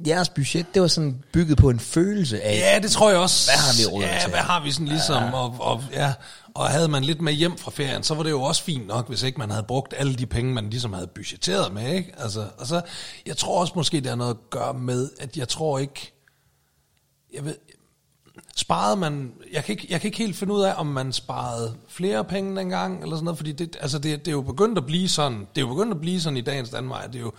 Jeres budget, det var sådan bygget på en følelse af, Ja, det tror jeg også. Hvad har vi råd Ja, til? hvad har vi sådan ligesom, ja. Og, og, ja, og havde man lidt med hjem fra ferien, så var det jo også fint nok, hvis ikke man havde brugt alle de penge, man ligesom havde budgetteret med, ikke? Altså, og så, jeg tror også måske, det har noget at gøre med, at jeg tror ikke, jeg ved, sparede man, jeg kan, ikke, jeg kan ikke helt finde ud af, om man sparede flere penge dengang, eller sådan noget, fordi det, altså det, det er jo begyndt at blive sådan, det er jo begyndt at blive sådan i dagens Danmark, det er jo,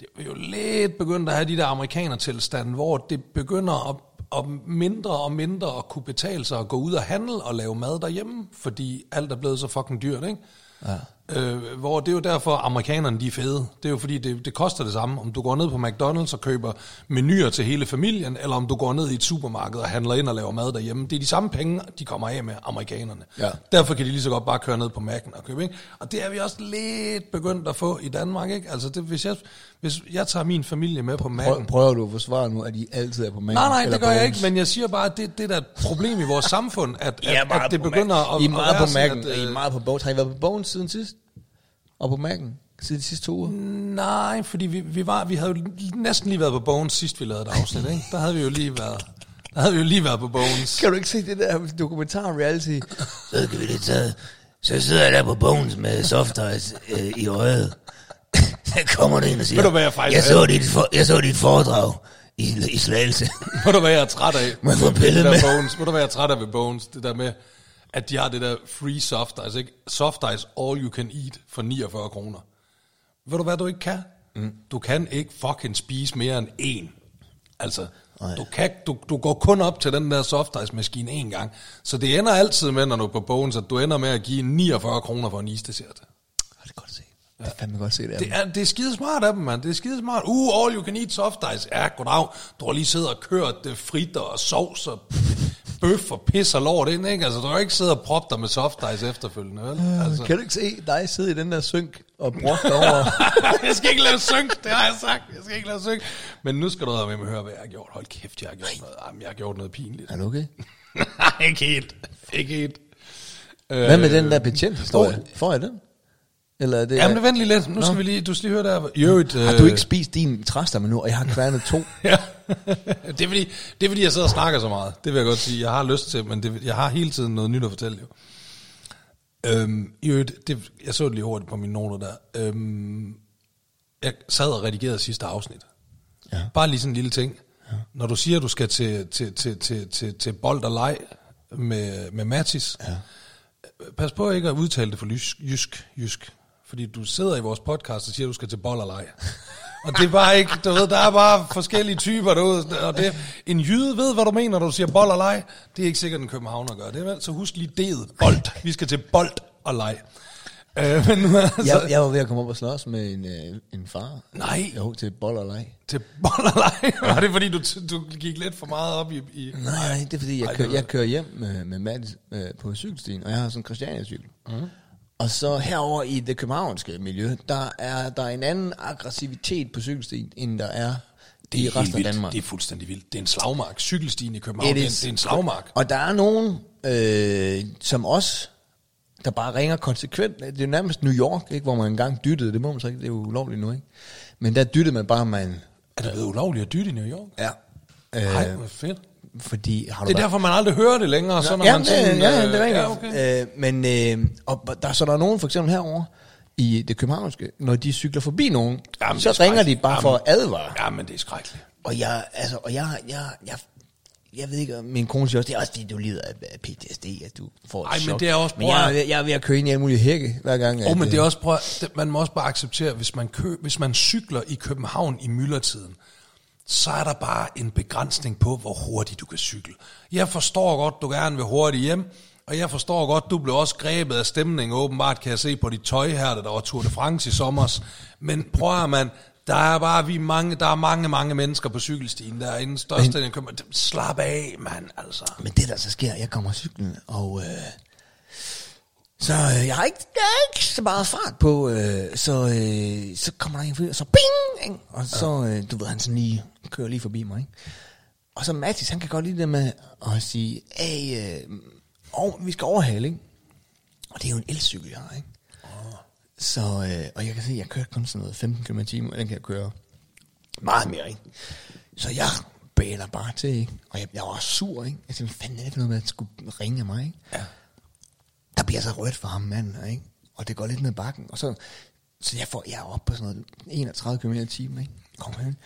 det er jo lidt begyndt at have de der amerikanertilstande, hvor det begynder at, at mindre og mindre at kunne betale sig at gå ud og handle og lave mad derhjemme, fordi alt er blevet så fucking dyrt, ikke? Ja. Øh, hvor det er jo derfor, amerikanerne de er fede. Det er jo fordi, det, det koster det samme, om du går ned på McDonald's og køber menuer til hele familien, eller om du går ned i et supermarked og handler ind og laver mad derhjemme. Det er de samme penge, de kommer af med, amerikanerne. Ja. Derfor kan de lige så godt bare køre ned på Mac'en og købe, ikke? Og det er vi også lidt begyndt at få i Danmark, ikke? Altså, det, hvis, jeg, hvis jeg tager min familie med på Mac'en... Prøv, prøver du at forsvare nu, at I altid er på manden? Nej, nej, det gør jeg ikke, men jeg siger bare, at det, det er da et problem i vores samfund, at, at, meget at det på begynder Mac'en. at, I er meget at på være sådan, Mac'en, at, I er øh, meget på Bones. Har I været på Bones siden sidst? Og på Mac'en? Siden de sidste to uger? Nej, fordi vi, vi, var, vi havde jo næsten lige været på Bones sidst vi lavede et afsnit, ikke? Der havde vi jo lige været, der havde vi jo lige været på Bones. Kan du ikke se det der dokumentar reality? Så kan vi lige tage... Så sidder jeg der på Bones med soft ice øh, i øjet. Så kommer det ind og siger, Ved du, hvad jeg faktisk jeg, så dit for, jeg så dit foredrag i, i Slagelse. Ved du, hvad jeg er træt af? Må jeg få Det pille der med? Bones. Ved du, hvad jeg er træt af ved Bones? Det der med, at de har det der free soft ice, ikke? Soft ice all you can eat for 49 kroner. Ved du, hvad du ikke kan? Mm. Du kan ikke fucking spise mere end én. Altså, du, kan, du, du går kun op til den der soft ice maskine én gang. Så det ender altid med, når du er på Bones, at du ender med at give 49 kroner for en isdessert. Det er godt se. Det er fandme godt se det. Det er, det er skide smart af dem, mand. Det er skide smart. Uh, all you can eat soft ice. Ja, goddag. Du har lige siddet og kørt uh, fritter og sovs og bøf og pis og lort ind, ikke? Altså, du har ikke siddet og proppet dig med soft ice efterfølgende, vel? Altså. Kan du ikke se dig sidde i den der synk og brokke over? jeg skal ikke lave synk, det har jeg sagt. Jeg skal ikke lave synk. Men nu skal du have med mig høre, hvad jeg har gjort. Hold kæft, jeg har gjort noget. Jamen, jeg har gjort noget pinligt. er du okay? Nej, ikke helt. Ikke helt. Hvad med den der betjenthistorie? Får jeg den? Eller er det, Jamen, vent lige lidt. Nu skal vi lige, du skal lige høre der. I øvrigt, har du øh, ikke spist din træstamme nu, og jeg har kværnet to? Ja. det, er fordi, det er fordi, jeg sidder og snakker så meget. Det vil jeg godt sige. Jeg har lyst til, men det, jeg har hele tiden noget nyt at fortælle jo. Øhm, I øvrigt, det, jeg så det lige hurtigt på mine noter der. Øhm, jeg sad og redigerede sidste afsnit. Ja. Bare lige sådan en lille ting. Ja. Når du siger, at du skal til, til, til, til, til, til bold og leg med, med Mathis, ja. pas på ikke at udtale det for jysk, jysk, jysk. Fordi du sidder i vores podcast og siger, at du skal til bold og det er bare ikke, du ved, der er bare forskellige typer derude, og det, en jyde ved, hvad du mener, når du siger bold og leg. Det er ikke sikkert, en københavner gør. Det er vel, så husk lige det, bold. Vi skal til bold og leg. Øh, men altså, Jeg, jeg var ved at komme op og slås med en, øh, en far. Nej. Jo, til bold og leg. til bold og leg. Var det fordi, du, du gik lidt for meget op i... i Nej, det er fordi, jeg, Ej, kører, jeg kører hjem med, med Mads øh, på cykelstien, og jeg har sådan en Christiania-cykel. Mm. Og så herover i det københavnske miljø, der er der en anden aggressivitet på cykelstien, end der er det er i resten af. Danmark. Det er fuldstændig vildt. Det er en slagmark. Cykelstien i København, det er, det er en slagmark. Og der er nogen, øh, som os, der bare ringer konsekvent. Det er jo nærmest New York, ikke, hvor man engang dyttede. Det må man så ikke, det er jo ulovligt nu, ikke? Men der dyttede man bare, man... Er det blevet ulovligt at dytte i New York? Ja. Nej, Øh, hvor fedt. Fordi har du Det er derfor, man aldrig hører det længere. Så når ja, man sådan, ja, øh, det er rigtigt. Ja, okay. øh, men øh, og der, så der er nogen, for eksempel herover i det københavnske, når de cykler forbi nogen, Jamen, så det er ringer de bare for at advare. Ja, men det er skrækkeligt. Og jeg, altså, og jeg, jeg, jeg, jeg ved ikke, min kone siger også, det er også fordi, du lider af PTSD, at du får et Ej, men chok. det er også- Men jeg, jeg, jeg er ved at køre ind i alle mulige hække, hver gang. Og at, men det er øh, også, prøv, det, man må også bare acceptere, hvis man, kø, hvis man cykler i København i myldretiden, så er der bare en begrænsning på, hvor hurtigt du kan cykle. Jeg forstår godt, du gerne vil hurtigt hjem, og jeg forstår godt, du blev også grebet af stemningen, åbenbart kan jeg se på dit tøj her, der var Tour de France i sommer. Men prøv at man, Der er bare vi mange, der er mange, mange mennesker på cykelstien. Der er inden største den kommer. Slap af, mand, altså. Men det der så sker, jeg kommer cyklen, og øh, så øh, jeg har ikke, jeg har ikke så meget fart på, øh, så, øh, så kommer der en fyr, og så bing, ikke? og så, øh, du ved, han sådan lige kører lige forbi mig, ikke? Og så Mathis, han kan godt lide det med at sige, hey, øh, over, vi skal overhale, ikke? Og det er jo en elcykel, jeg har, ikke? Så, øh, og jeg kan se, at jeg kører kun sådan noget 15 km i timen, og den kan jeg køre meget mere, ikke? Så jeg baler bare til, ikke? Og jeg, jeg var sur, ikke? Jeg tænkte, fanden er det for noget med, at skulle ringe af mig, ikke? Ja. Der bliver så rødt for ham, manden, ikke? Og det går lidt ned bakken, og så, så jeg får, jeg er oppe på sådan noget 31 km i timen, ikke? Kommer hen.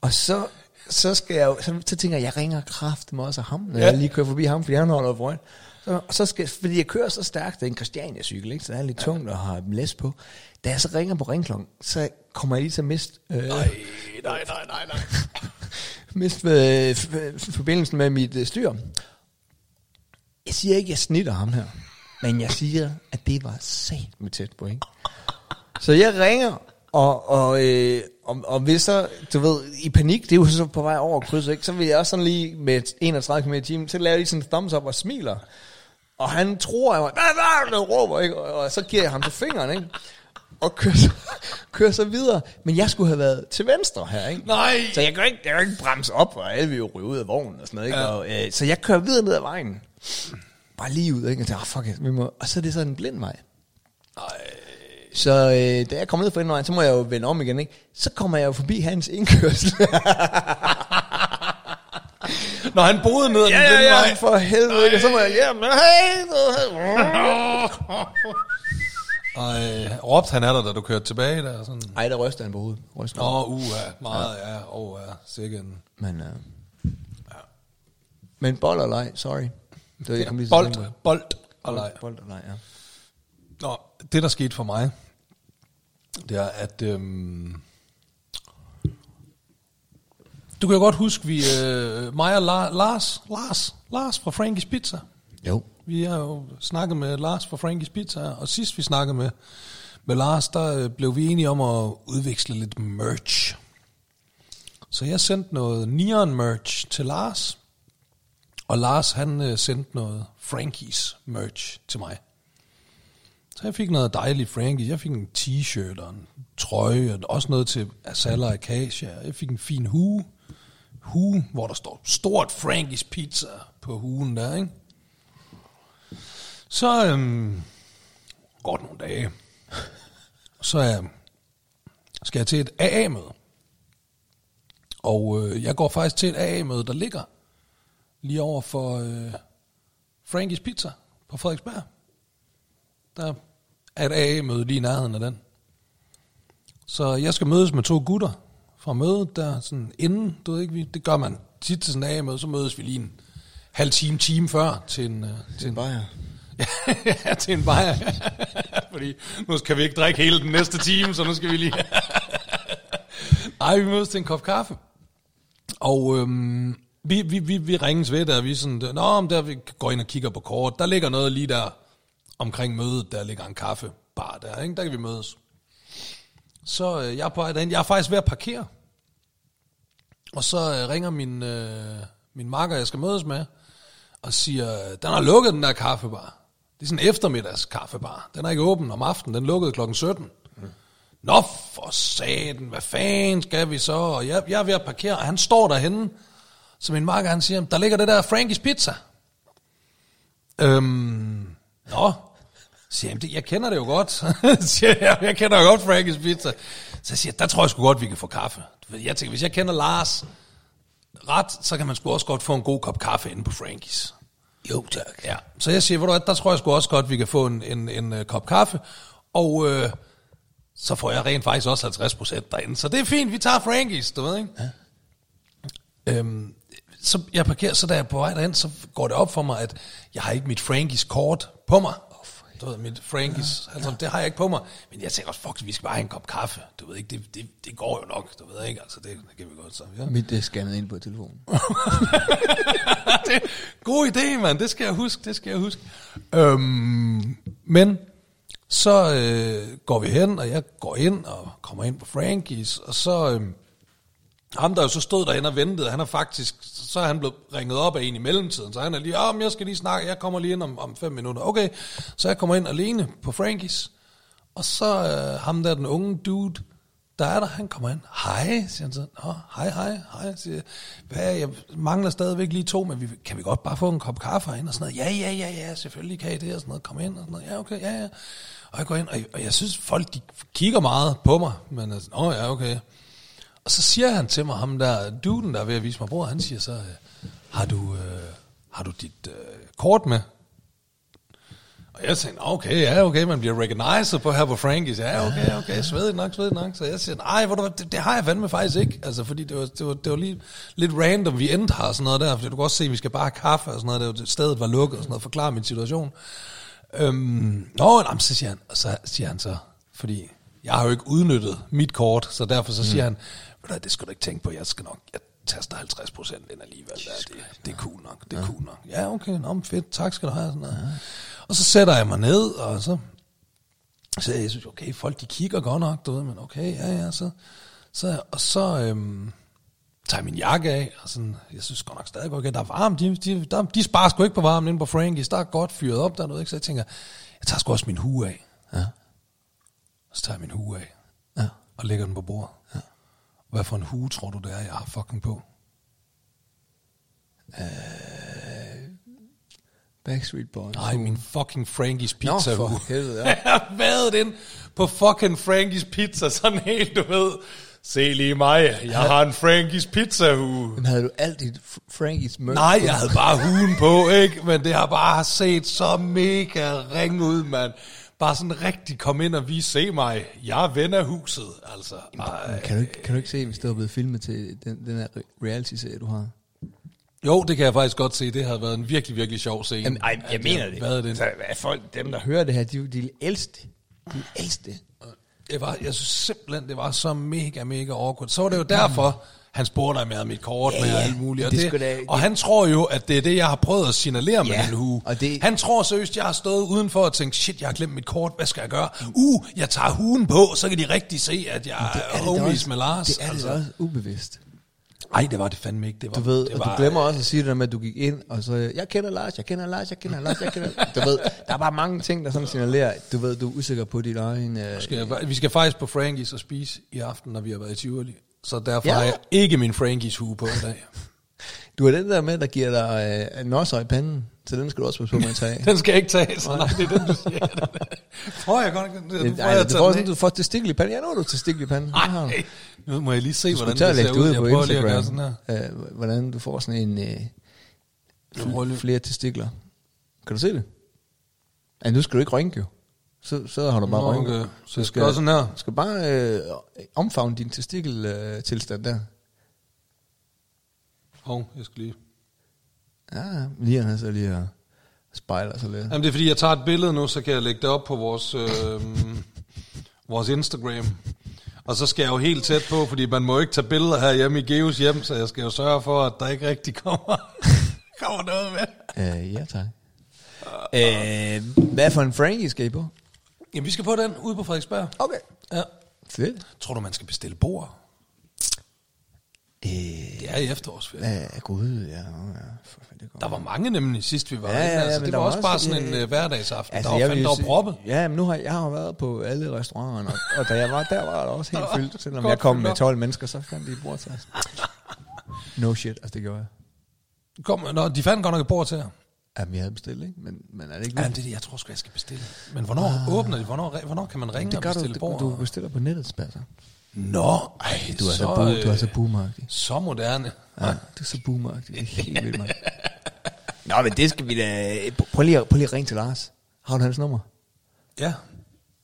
Og så, så skal jeg jo, så, så tænker jeg, jeg ringer kraft med også ham, når Ja. ja. jeg lige kører forbi ham, fordi han holder rødt. Så, og så skal, fordi jeg kører så stærkt, det er en Christiania-cykel, ikke? så det er lidt tungt at have læs på. Da jeg så ringer på ringklokken, så kommer jeg lige til at miste, øh, Nej, nej, nej, nej, nej. miste øh, f- forbindelsen med mit øh, styr. Jeg siger ikke, jeg snitter ham her, men jeg siger, at det var sat med tæt på, ikke? Så jeg ringer, og, og, øh, og, og hvis så, du ved, i panik, det er jo så på vej over krydset, ikke? så vil jeg også sådan lige med 31 km i timen, så laver jeg lige sådan en thumbs up og smiler. Og han tror, jeg var, nej, nej, råber, ikke? Og, og, så giver jeg ham på fingeren, ikke? Og kører så, kører så videre. Men jeg skulle have været til venstre her, ikke? Nej. Så jeg kan ikke, jeg kan ikke bremse op, og alle vil jo ryge ud af vognen og sådan noget, ikke? Ja. Og, øh, så jeg kører videre ned ad vejen. Bare lige ud, ikke? Og tænker, ah, fuck it, vi må... Og så er det sådan en blind vej. Så øh, da jeg kommer ned fra indvejen, så må jeg jo vende om igen, ikke? Så kommer jeg jo forbi hans indkørsel. Når han boede ned ad ja, den ja, blinde ja, vej. for helvede, ikke? Og så må jeg hjem. Hey, Ej, råbte han af dig, da du kørte tilbage der? Sådan. Ej, der ryster han på hovedet. Ryster Åh, oh, uha, meget, ja, åh, oh, ja, sikkert en Men, øh, men bold og leg, sorry. Det var, jeg kom lige bold, på. bold og leg. Bold og leg, ja. Nå, det der skete for mig, det er, at øhm, du kan jo godt huske, vi, øh, mig og La- Lars, Lars, Lars fra Frankie's Pizza, Jo. vi har jo snakket med Lars fra Frankie's Pizza, og sidst vi snakkede med, med Lars, der øh, blev vi enige om at udveksle lidt merch. Så jeg sendte noget Neon merch til Lars, og Lars han øh, sendte noget Frankies merch til mig. Så jeg fik noget dejligt Frankie. Jeg fik en t-shirt og en trøje, og også noget til Asala Acacia. Jeg fik en fin hue, hue, hvor der står stort Frankies Pizza på huen der, ikke? Så øhm, går nogle dage. Så er, skal jeg til et AA-møde. Og øh, jeg går faktisk til et AA-møde, der ligger lige over for øh, Frankies Pizza på Frederiksberg. Der er et AA-møde lige i nærheden af den. Så jeg skal mødes med to gutter fra mødet der, sådan inden, du ved ikke, det gør man tit til sådan en AA-møde, så mødes vi lige en halv time, time før til en, øh, til en Bajer. ja, til en bajer. Fordi nu kan vi ikke drikke hele den næste time, så nu skal vi lige... Ej, vi mødes til en kop kaffe. Og øhm, vi, vi, vi, vi ringes ved der, vi er sådan, Nå, men der vi går ind og kigger på kort. Der ligger noget lige der omkring mødet, der ligger en kaffe bar der, ikke? der kan vi mødes. Så øh, jeg er på vej derind. Jeg er faktisk ved at parkere. Og så øh, ringer min, øh, min makker, jeg skal mødes med, og siger, den har lukket den der kaffebar. Det er sådan en eftermiddags kaffebar. Den er ikke åben om aftenen, den lukkede klokken 17. Mm. Nå for satan, hvad fanden skal vi så? Og jeg, jeg er ved at parkere, og han står derhenne. Så min makker, han siger, der ligger det der Frankies Pizza. Øhm, nå, siger jeg, "Det- jeg kender det jo godt. siger jeg, jeg kender jo godt Frankies Pizza. Så jeg siger, der tror jeg sgu godt, vi kan få kaffe. Jeg tænker, hvis jeg kender Lars ret, så kan man sgu også godt få en god kop kaffe inde på Frankies. Jo, tak. Ja, så jeg siger, ved du hvad, der tror jeg sgu også godt, vi kan få en, en, en uh, kop kaffe, og øh, så får jeg rent faktisk også 50 procent derinde. Så det er fint, vi tager Frankies, du ved, ikke? Ja. Øhm, så jeg parkerer, så da jeg er på vej derhen, så går det op for mig, at jeg har ikke mit Frankies kort på mig. Du ved, mit Frankies, ja, altså, det har jeg ikke på mig. Men jeg tænker også, fuck, vi skal bare have en kop kaffe. Du ved ikke, det, det, det går jo nok, du ved ikke, altså det, det kan vi godt så. Ja. Mit er scannet ind på telefonen. det, god idé, mand. Det skal jeg huske, det skal jeg huske. Øhm, men Så øh, går vi hen, og jeg går ind og kommer ind på Frankies, og så... Øh, ham, der jo så stod derinde og ventede, han er faktisk, så er han blevet ringet op af en i mellemtiden, så han er lige, ah, om jeg skal lige snakke, jeg kommer lige ind om, om fem minutter. Okay, så jeg kommer ind alene på Frankies, og så øh, ham der, den unge dude, der er der, han kommer ind. Hej, siger han så. Nå, hej, hej, hej, siger jeg. Hvad, jeg mangler stadigvæk lige to, men vi, kan vi godt bare få en kop kaffe herinde og sådan noget? Ja, ja, ja, ja, selvfølgelig kan I det og sådan noget. Kom ind og sådan noget. Ja, okay, ja, ja. Og jeg går ind, og jeg, og jeg synes, folk de kigger meget på mig, men altså, åh ja, okay. Og så siger han til mig, ham der, duden der er ved at vise mig bror, han siger så, øh, har du, øh, har du dit øh, kort med? Og jeg tænkte, okay, ja, okay, man bliver recognized på her på Frankies. Ja, okay, okay, svedigt nok, svedigt nok. Så jeg siger, nej, hvor det, det har jeg fandme faktisk ikke. Altså, fordi det var, det var, det var lige lidt random, vi endte her og sådan noget der. Fordi du kan også se, at vi skal bare have kaffe og sådan noget. Det var, stedet var lukket og sådan noget. Forklare min situation. Øhm, nå, jamen, så siger han, og så siger han så, fordi jeg har jo ikke udnyttet mit kort, så derfor så siger han, ved du, det skal du ikke tænke på, jeg skal nok, jeg taster 50 procent ind alligevel. Der. Det, det er cool nok, det er cool nok. Ja, okay, nå, men fedt, tak skal du have. Sådan noget. Og så sætter jeg mig ned, og så, så jeg synes, okay, folk de kigger godt nok, du ved, men okay, ja, ja, så, så og så øhm, tager jeg min jakke af, og sådan, jeg synes godt nok stadig, okay, der er varmt, de, de, der, de sparer sgu ikke på varmen inde på Frankies, der er godt fyret op der, noget, ikke? så jeg tænker, jeg tager sgu også min hue af. Ja. Og så tager jeg min hue af, Ja. og lægger den på bordet. Ja. Hvad for en hue tror du, det er, jeg har fucking på? Backstreet Boys. Nej, min fucking Frankies Nå, pizza for hue. helvede, ja. Jeg har ind på fucking Frankies pizza, sådan helt, du ved. Se lige mig, jeg har en Frankies pizza hue. Men havde du alt dit Frankies merch? Nej, jeg havde bare huen på, ikke? Men det har bare set så mega ring ud, mand. Bare sådan rigtig kom ind og vise, se mig, jeg er ven af huset, altså. Ej. Kan du, ikke, kan du ikke se, hvis det var blevet filmet til den, den her re- reality-serie, du har? Jo, det kan jeg faktisk godt se. Det havde været en virkelig, virkelig sjov scene. Jamen, ej, jeg at mener har det. Været den. Så er folk, dem der hører det her, de, de ældste. De ældste. Det var, jeg synes simpelthen, det var så mega, mega awkward. Så var det jo derfor, han spurgte, jeg havde mit kort Ja, med ja. alt muligt. Og, Det det, da- og han tror jo, at det er det, jeg har prøvet at signalere med Ja, den hue. og det- Han tror seriøst, jeg har stået udenfor og tænkt, shit, jeg har glemt mit kort, hvad skal jeg gøre? Uh, jeg tager huen på, så kan de rigtig se, at jeg Det er da homies også- med Lars. Det er det da også ubevidst. Nej, det var det fandme ikke. Det var, Du ved, det og var, du glemmer også at sige det der med, at du gik ind, og så, jeg kender Lars, jeg kender Lars, jeg kender Lars, jeg kender Du ved, der er bare mange ting, der sådan signalerer, du ved, du er usikker på dit egen... Øh, Skal vi skal faktisk på Frankies og spise i aften, når vi har været i Tivoli. Så derfor Ja. har jeg ikke min Frankies hue på i dag. du er den der med, der giver dig øh, nosser i panden, så den skal du også passe på med at tage. Den skal jeg ikke tage, så nej, det er den, du siger. Får jeg godt ikke? Det, får ej, jeg du får, sådan, du får testikel i panden. Ja, nu har du testikel i panden. Du. Ej, nu må jeg lige se, Du hvordan det ser ud. Jeg på prøver lige at gøre sådan Instagram, her. øh, hvordan du får sådan en øh, prøver lige- flere testikler. Kan du se det? Ja, nu skal du ikke rynke jo. Så, så har du bare rynke. okay. Så skal gøre sådan her. Skal bare øh, omfavne din testikeltilstand øh, tilstand der. Hov, jeg skal lige... Ja, lige han så lige og spejler sig lidt. Jamen, det er fordi, jeg tager et billede nu, så kan jeg lægge det op på vores, øh, vores Instagram. Og så skal jeg jo helt tæt på, fordi man må ikke tage billeder her hjemme i Geos hjem, så jeg skal jo sørge for, at der ikke rigtig kommer, kommer noget med. Øh, ja, tak. Øh, hvad for en Frankie skal I på? Jamen, vi skal på den ude på Frederiksberg. Okay. Ja. Fedt. Tror du, man skal bestille bord? Øh, Det er i efterårsferie. ja, gud, ja. ja for det går. Der var mange nemlig sidst, vi var Ja, ja, ja, ja, altså, men Det var var også bare sådan ja, en ja. øh, hverdagsaften. Altså, der var jeg fandme proppet. Ja, men nu har jeg har været på alle restauranterne, og, og da jeg var der, var der også helt fyldt. Selvom Godt jeg kom med op. 12 mennesker, så fandt de et bord til os. No shit, altså det gjorde jeg. Kom, nå, de fandt godt nok et bord til jer. Jamen, jeg havde bestilt, ikke? Men, men er det ikke Ja, det er det, jeg tror sgu, jeg skal bestille. Men hvornår åbner de? Hvornår, hvornår kan man ringe det og gør du, bestille det, bord? du bestiller på nettet, spasser. Nå, ej, Du er så, så, du er øh, så boomeragtig. så moderne. Ja, du er så boomeragtig. Det er helt vildt, mand. Nå, men det skal vi da... Prøv lige, prøv lige at ringe til Lars. Har du hans nummer? Ja,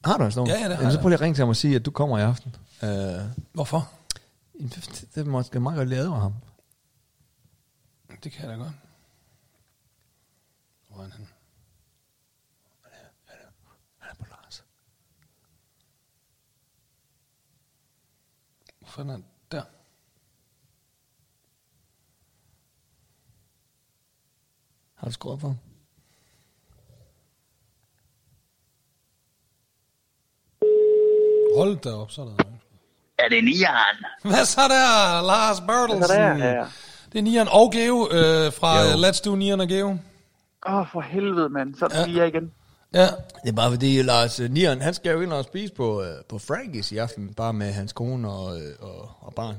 Har du hans nummer? Ja, ja, det har Jamen, så prøv lige at ringe til ham og sige, at du kommer i aften. Uh, hvorfor? det, det måske meget godt lige advare ham. Det kan jeg da godt. Hvor er han? Han er på Lars. Hvor fanden er han? Der. Har du skruet op for ham? Hold da op, sådan noget. Er det nieren? Hvad så der, Lars Bertelsen? Så der, ja. Det er Nian og Geo øh, fra jo. Let's Do Nian og Geo. Åh, oh, for helvede, mand. Så er det ja. igen. Ja, Det er bare fordi, Lars øh, Nieren, han skal jo ind og spise på, øh, på Frankies i aften, bare med hans kone og, øh, og, og barn.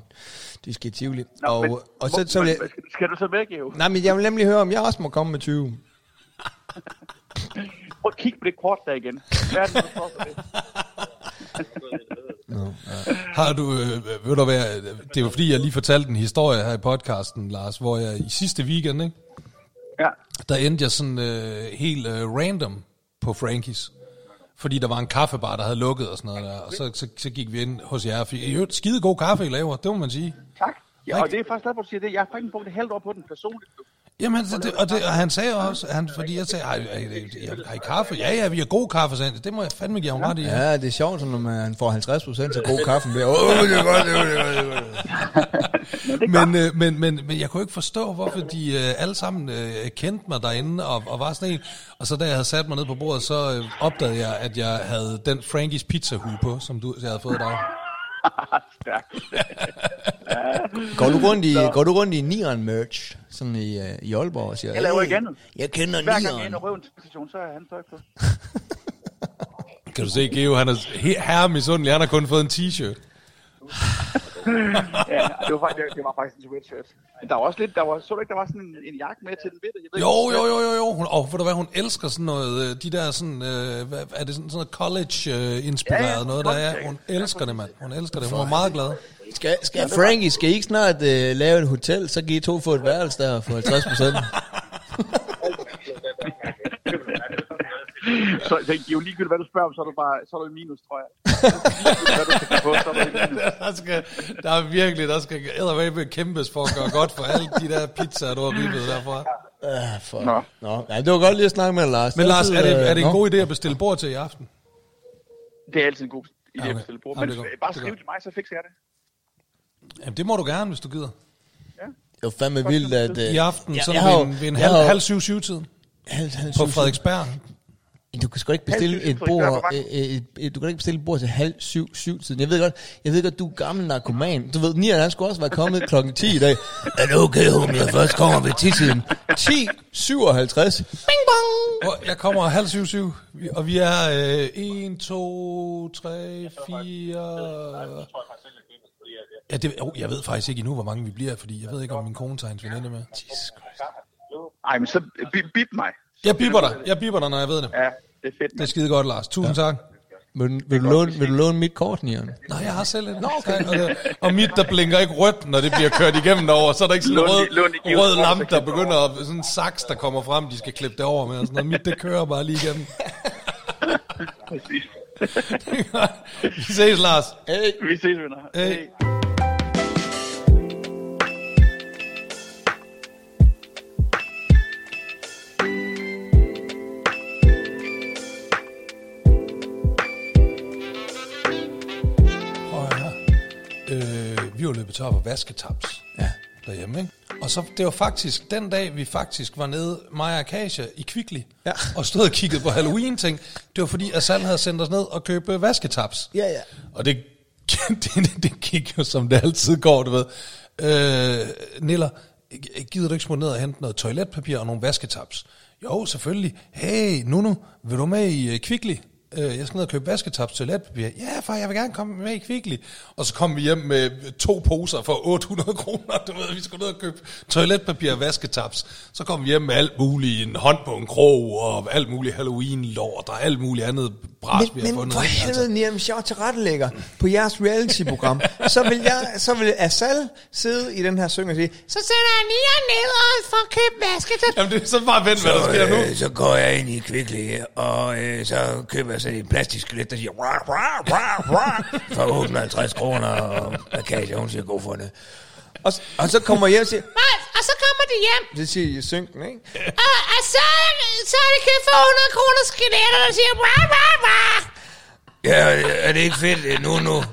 De skal i Tivoli. Nå, og, men, og så, så vil jeg, skal, du så med, Geo? nej, men jeg vil nemlig høre, om jeg også må komme med 20. Prøv at kigge på det kort der igen. Hvad er det, du får for det? har du, øh, ved du hvad, det var fordi, jeg lige fortalte en historie her i podcasten, Lars, hvor jeg i sidste weekend, ikke, Ja. Der endte jeg sådan øh, helt øh, random på Frankies. Fordi der var en kaffebar, der havde lukket og sådan noget der. Og så, så, så gik vi ind hos jer fik i øvrigt skide god kaffe, I laver. Det må man sige. Tak. Ja, og det er faktisk derfor, du siger det. Jeg har faktisk brugt et halvt år på den personligt. Jamen, det, det, og, det, og han sagde også, han, fordi jeg sagde, har, I- har, I- har I kaffe? Ja, ja, vi har god kaffe, sagde han. Det må jeg fandme give ham ret i. Ja. Det er sjovt, når man får 50 procent af god kaffe. Åh, oh, det er godt, det er godt, det er godt. Men, øh, men, men, men jeg kunne ikke forstå, hvorfor de øh, alle sammen øh, kendte mig derinde og, og var sådan en. Og så da jeg havde sat mig ned på bordet, så øh, opdagede jeg, at jeg havde den Frankies pizzahue på, som du, jeg havde fået dig. Stærkt. Går du rundt i, går du rundt i Nieren merch, sådan i, uh, i Aalborg og siger, Jeg laver "Hey, ikke andet. Jeg kender Hver gang jeg er inde Nieren. og røver en station, så er han tøj på. Kan du se, Geo, han er he- herre misundelig, han har kun fået en t-shirt. Ja, det var faktisk, det var faktisk en sweatshirt. Men der var også lidt, der var, så du ikke, der var sådan en, en jakke med til den bitte? Jeg ved Jo, ikke, jo, jo, jo, jo. Hun, og ved du hvad, hun elsker sådan noget, øh, de der sådan, øh, hvad, er det sådan, sådan noget college-inspireret Ja, ja, noget, der er? Hun elsker det, mand. Hun elsker det. Hun var meget glad. Skal, skal Frankie, skal I ikke snart uh, lave et hotel, så kan I to få et værelse der for 50 procent? Så, så Geo, ligegyldigt hvad du spørger om, så er du bare så er du i minus, tror jeg. Hvad du skal på, så er du i minus. Der, skal, der er virkelig, der skal eddermame kæmpes for at gøre godt for alle de der pizzaer, du har ribbet derfra. Uh, for. Nå. Nå. Ja, det var godt lige at snakke med Lars. Men Lars, er det, er det en Nå. god idé at bestille bord til i aften? Det er altid en god idé Ja, at okay. bestille bord. Jamen, Men godt. bare skriv til mig, så fikser jeg det. Jamen, det må du gerne, hvis du gider. Det var fandme vildt, at... Uh, I aften, Ja, sådan jeg har ved jo- en, ved en jeg halv, har jo- halv syv syv tiden halv, halv, på Frederiksberg. Du kan sgu ikke bestille et bord, på vagt. et, et, du kan ikke bestille et bord til halv syv, syv tiden. Jeg ved godt, jeg ved godt, du er gammel narkoman. Du ved, Nian, han skulle også være kommet klokken 10 i dag. Er det okay, om jeg først kommer ved 10-tiden? 10, 57. Bing bong. Og Jeg kommer halv syv syv, og vi er øh, 1, 2, 3, 4... Ja, det, oh, jeg ved faktisk ikke endnu, hvor mange vi bliver, fordi jeg ved ikke, om min kone tager hendes veninde med. Jesus Christ. Ej, men så bip mig. Jeg bipper dig. Jeg bipper dig, når jeg ved det. Ja, det er fedt. Det er skide godt, Lars. Tusind ja. tak. Vil, du- vil, du låne, vil du låne mit kort, Nian? Nej, jeg har selv et. Nå, okay. Og, mit, der blinker ikke rødt, når det bliver kørt igennem derover. Så er der ikke sådan en rød, rød lampe, der begynder at... Sådan en saks, der kommer frem, de skal klippe det over med. Og sådan noget. Mit, det kører bare lige igennem. Præcis. Vi ses, Lars. Hey. Vi ses, venner. Hey. Hey. Løbet tør for vasketaps Ja. derhjemme, ikke? Og så, det var faktisk den dag, vi faktisk var nede, mig og Akasia, i Kvickly, Ja. og stod og kiggede på Halloween-ting. Det var fordi, Asal havde sendt os ned og købe vasketaps. Ja, ja. Og det, det, det gik jo, som det altid går, du ved. Øh, Niller, gider du ikke smutte ned og hente noget toiletpapir og nogle vasketaps? Jo, selvfølgelig. Hey, Nuno, vil du med i uh, Kvickly? Øh, jeg skal ned og købe vasketaps toiletpapir. Ja, far, jeg vil gerne komme med i Kvickly. Og så kom vi hjem med to poser for 800 kroner. Du ved, vi skulle ned og købe toiletpapir og vasketaps. Så kom vi hjem med alt muligt, en hånd på en krog, og alt muligt Halloween-lort, og alt muligt andet bras, vi har Men, men fundet. for ikke? Altså, helvede, Nian, hvis jeg var tilrettelægger på jeres reality-program, så vil, jeg, så vil Asal sidde i den her syng og sige, Så sætter jeg Nian ned og får købt vasketøj. Jamen, det er så bare vent, hvad der sker nu. øh, så går jeg ind i Kvickly, og øh, så køber jeg sådan en plastisk skelet, der siger rah, rah, rah, rah, for 850 kroner, og Akasia, hun siger god for det. og, og så kommer jeg og siger, Nej, og så kommer de hjem. det siger I synken, ikke? Og, og så, så er det købt for 100 kroner skeletter, der siger, wah, wah, wah. Ja, er det ikke fedt nu, nu?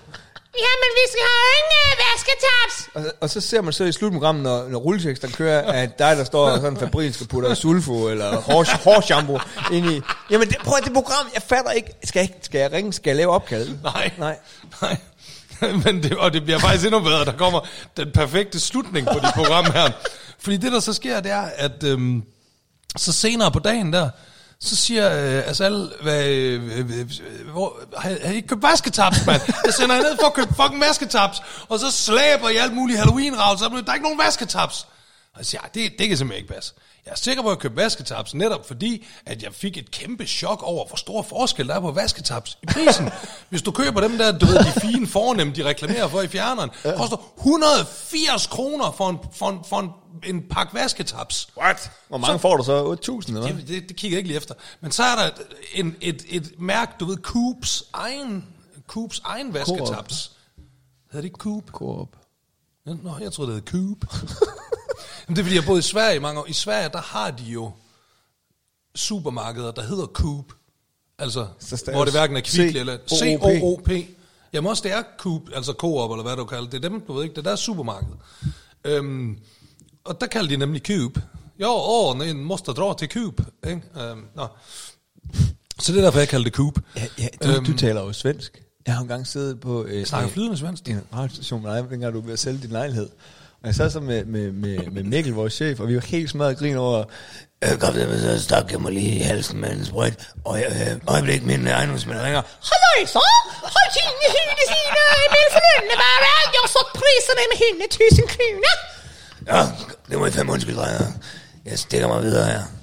Jamen, vi skal have ingen øh, vasketaps. Og, og så ser man så i slutprogrammet, når, når rulleteksten kører, at dig, der står sådan fabrilsk og putter sulfo eller hår, hårshampoo ind i. Jamen, det, prøv at det program, jeg fatter ikke. Skal jeg, ikke- skal jeg ringe? Skal jeg lave opkald? Nej. Nej. Nej. Men det, og det bliver faktisk endnu bedre. Der kommer den perfekte slutning på det program her. Fordi det, der så sker, det er, at øhm, så senere på dagen der, så siger øh, altså, Asal, hvad, øh, øh, øh, hvor, har, har I ikke købt vasketaps, mand? Jeg sender jer ned for at købe fucking vasketaps, og så slæber I alt muligt Halloween-rav, så der er ikke nogen vasketaps. Og jeg siger, "Ja, det, det kan simpelthen ikke passe. Jeg er sikker på, at jeg købte vasketaps, netop fordi, at jeg fik et kæmpe chok over, hvor stor forskel der er på vasketaps i prisen. Hvis du køber dem der, du ved, de fine fornemme, de reklamerer for i fjerneren, koster 180 kroner for en, for en, for en, en pakke vasketaps. What? Hvor mange får du så? 8.000 eller hvad? Det, det, det kigger jeg ikke lige efter. Men så er der en, et, et mærke, du ved, Coops egen, Coops egen vasketaps. Hedder det ikke Coop? Coop. Nå, jeg troede, det hed Coop. Men det er fordi, jeg boede i Sverige i mange år. I Sverige, der har de jo supermarkeder, der hedder Coop. Altså, hvor det hverken er Kvickly eller C-O-O-P. Jamen også det er Coop, altså Coop, eller hvad du kalder det. Det er dem, du ved ikke, det der er supermarked. Øhm, og der kalder de nemlig Coop. Jo, åh, nej, måste dra til Coop. Ikke? Øhm, nå. Så det er derfor, jeg kalder det Coop. Ja, ja du, øhm, du taler jo svensk. Jeg har engang siddet på øh, Snakker øh, flydende svensk. en radiostation med dig, dengang du var ved at sælge din lejlighed. Og jeg sad så med, med, med, med Mikkel, vores chef, og vi var helt smadret grin over, Øh, kom der, så stak jeg mig lige i halsen med en sprøjt, og jeg, øh, øjeblik, min ejendomsmand ringer. Halløjsa! Har dine hudesida med för underbara? Jag har fått priserna med 100 000 kronor. Ja, det må I fandme undskylde, drejer. Jeg stikker mig videre her.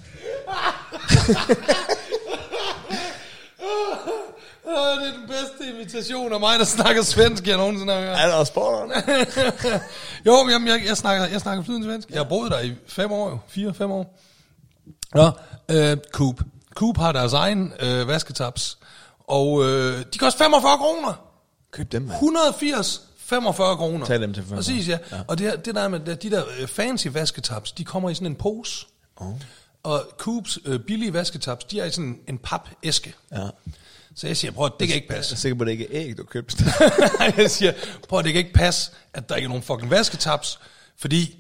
Åh, det er den bedste imitation af mig, der snakker svensk, jeg nogensinde har hørt. er der også jo, men jamen, jeg, jeg, snakker, jeg snakker flydende svensk. Jeg har boet der i fem år, jo. Fire, fem år. Nå, øh, Coop. Coop har deres egen øh, vasketaps. Og øh, de koster 45 kroner. Køb dem, mand. 180, 45 kroner. Tag dem til 45. Præcis, ja. ja. Og det, her- det der med de der øh, fancy vasketaps, de kommer i sådan en pose. Oh. Og Coops øh, billige vasketaps, de er i sådan en papæske. Ja. Så jeg siger, prøv det kan ikke Jeg passe. er sikker på, at det ikke er æg, du købte. jeg siger, prøv at det kan ikke passe, at der ikke er nogen fucking vasketaps, fordi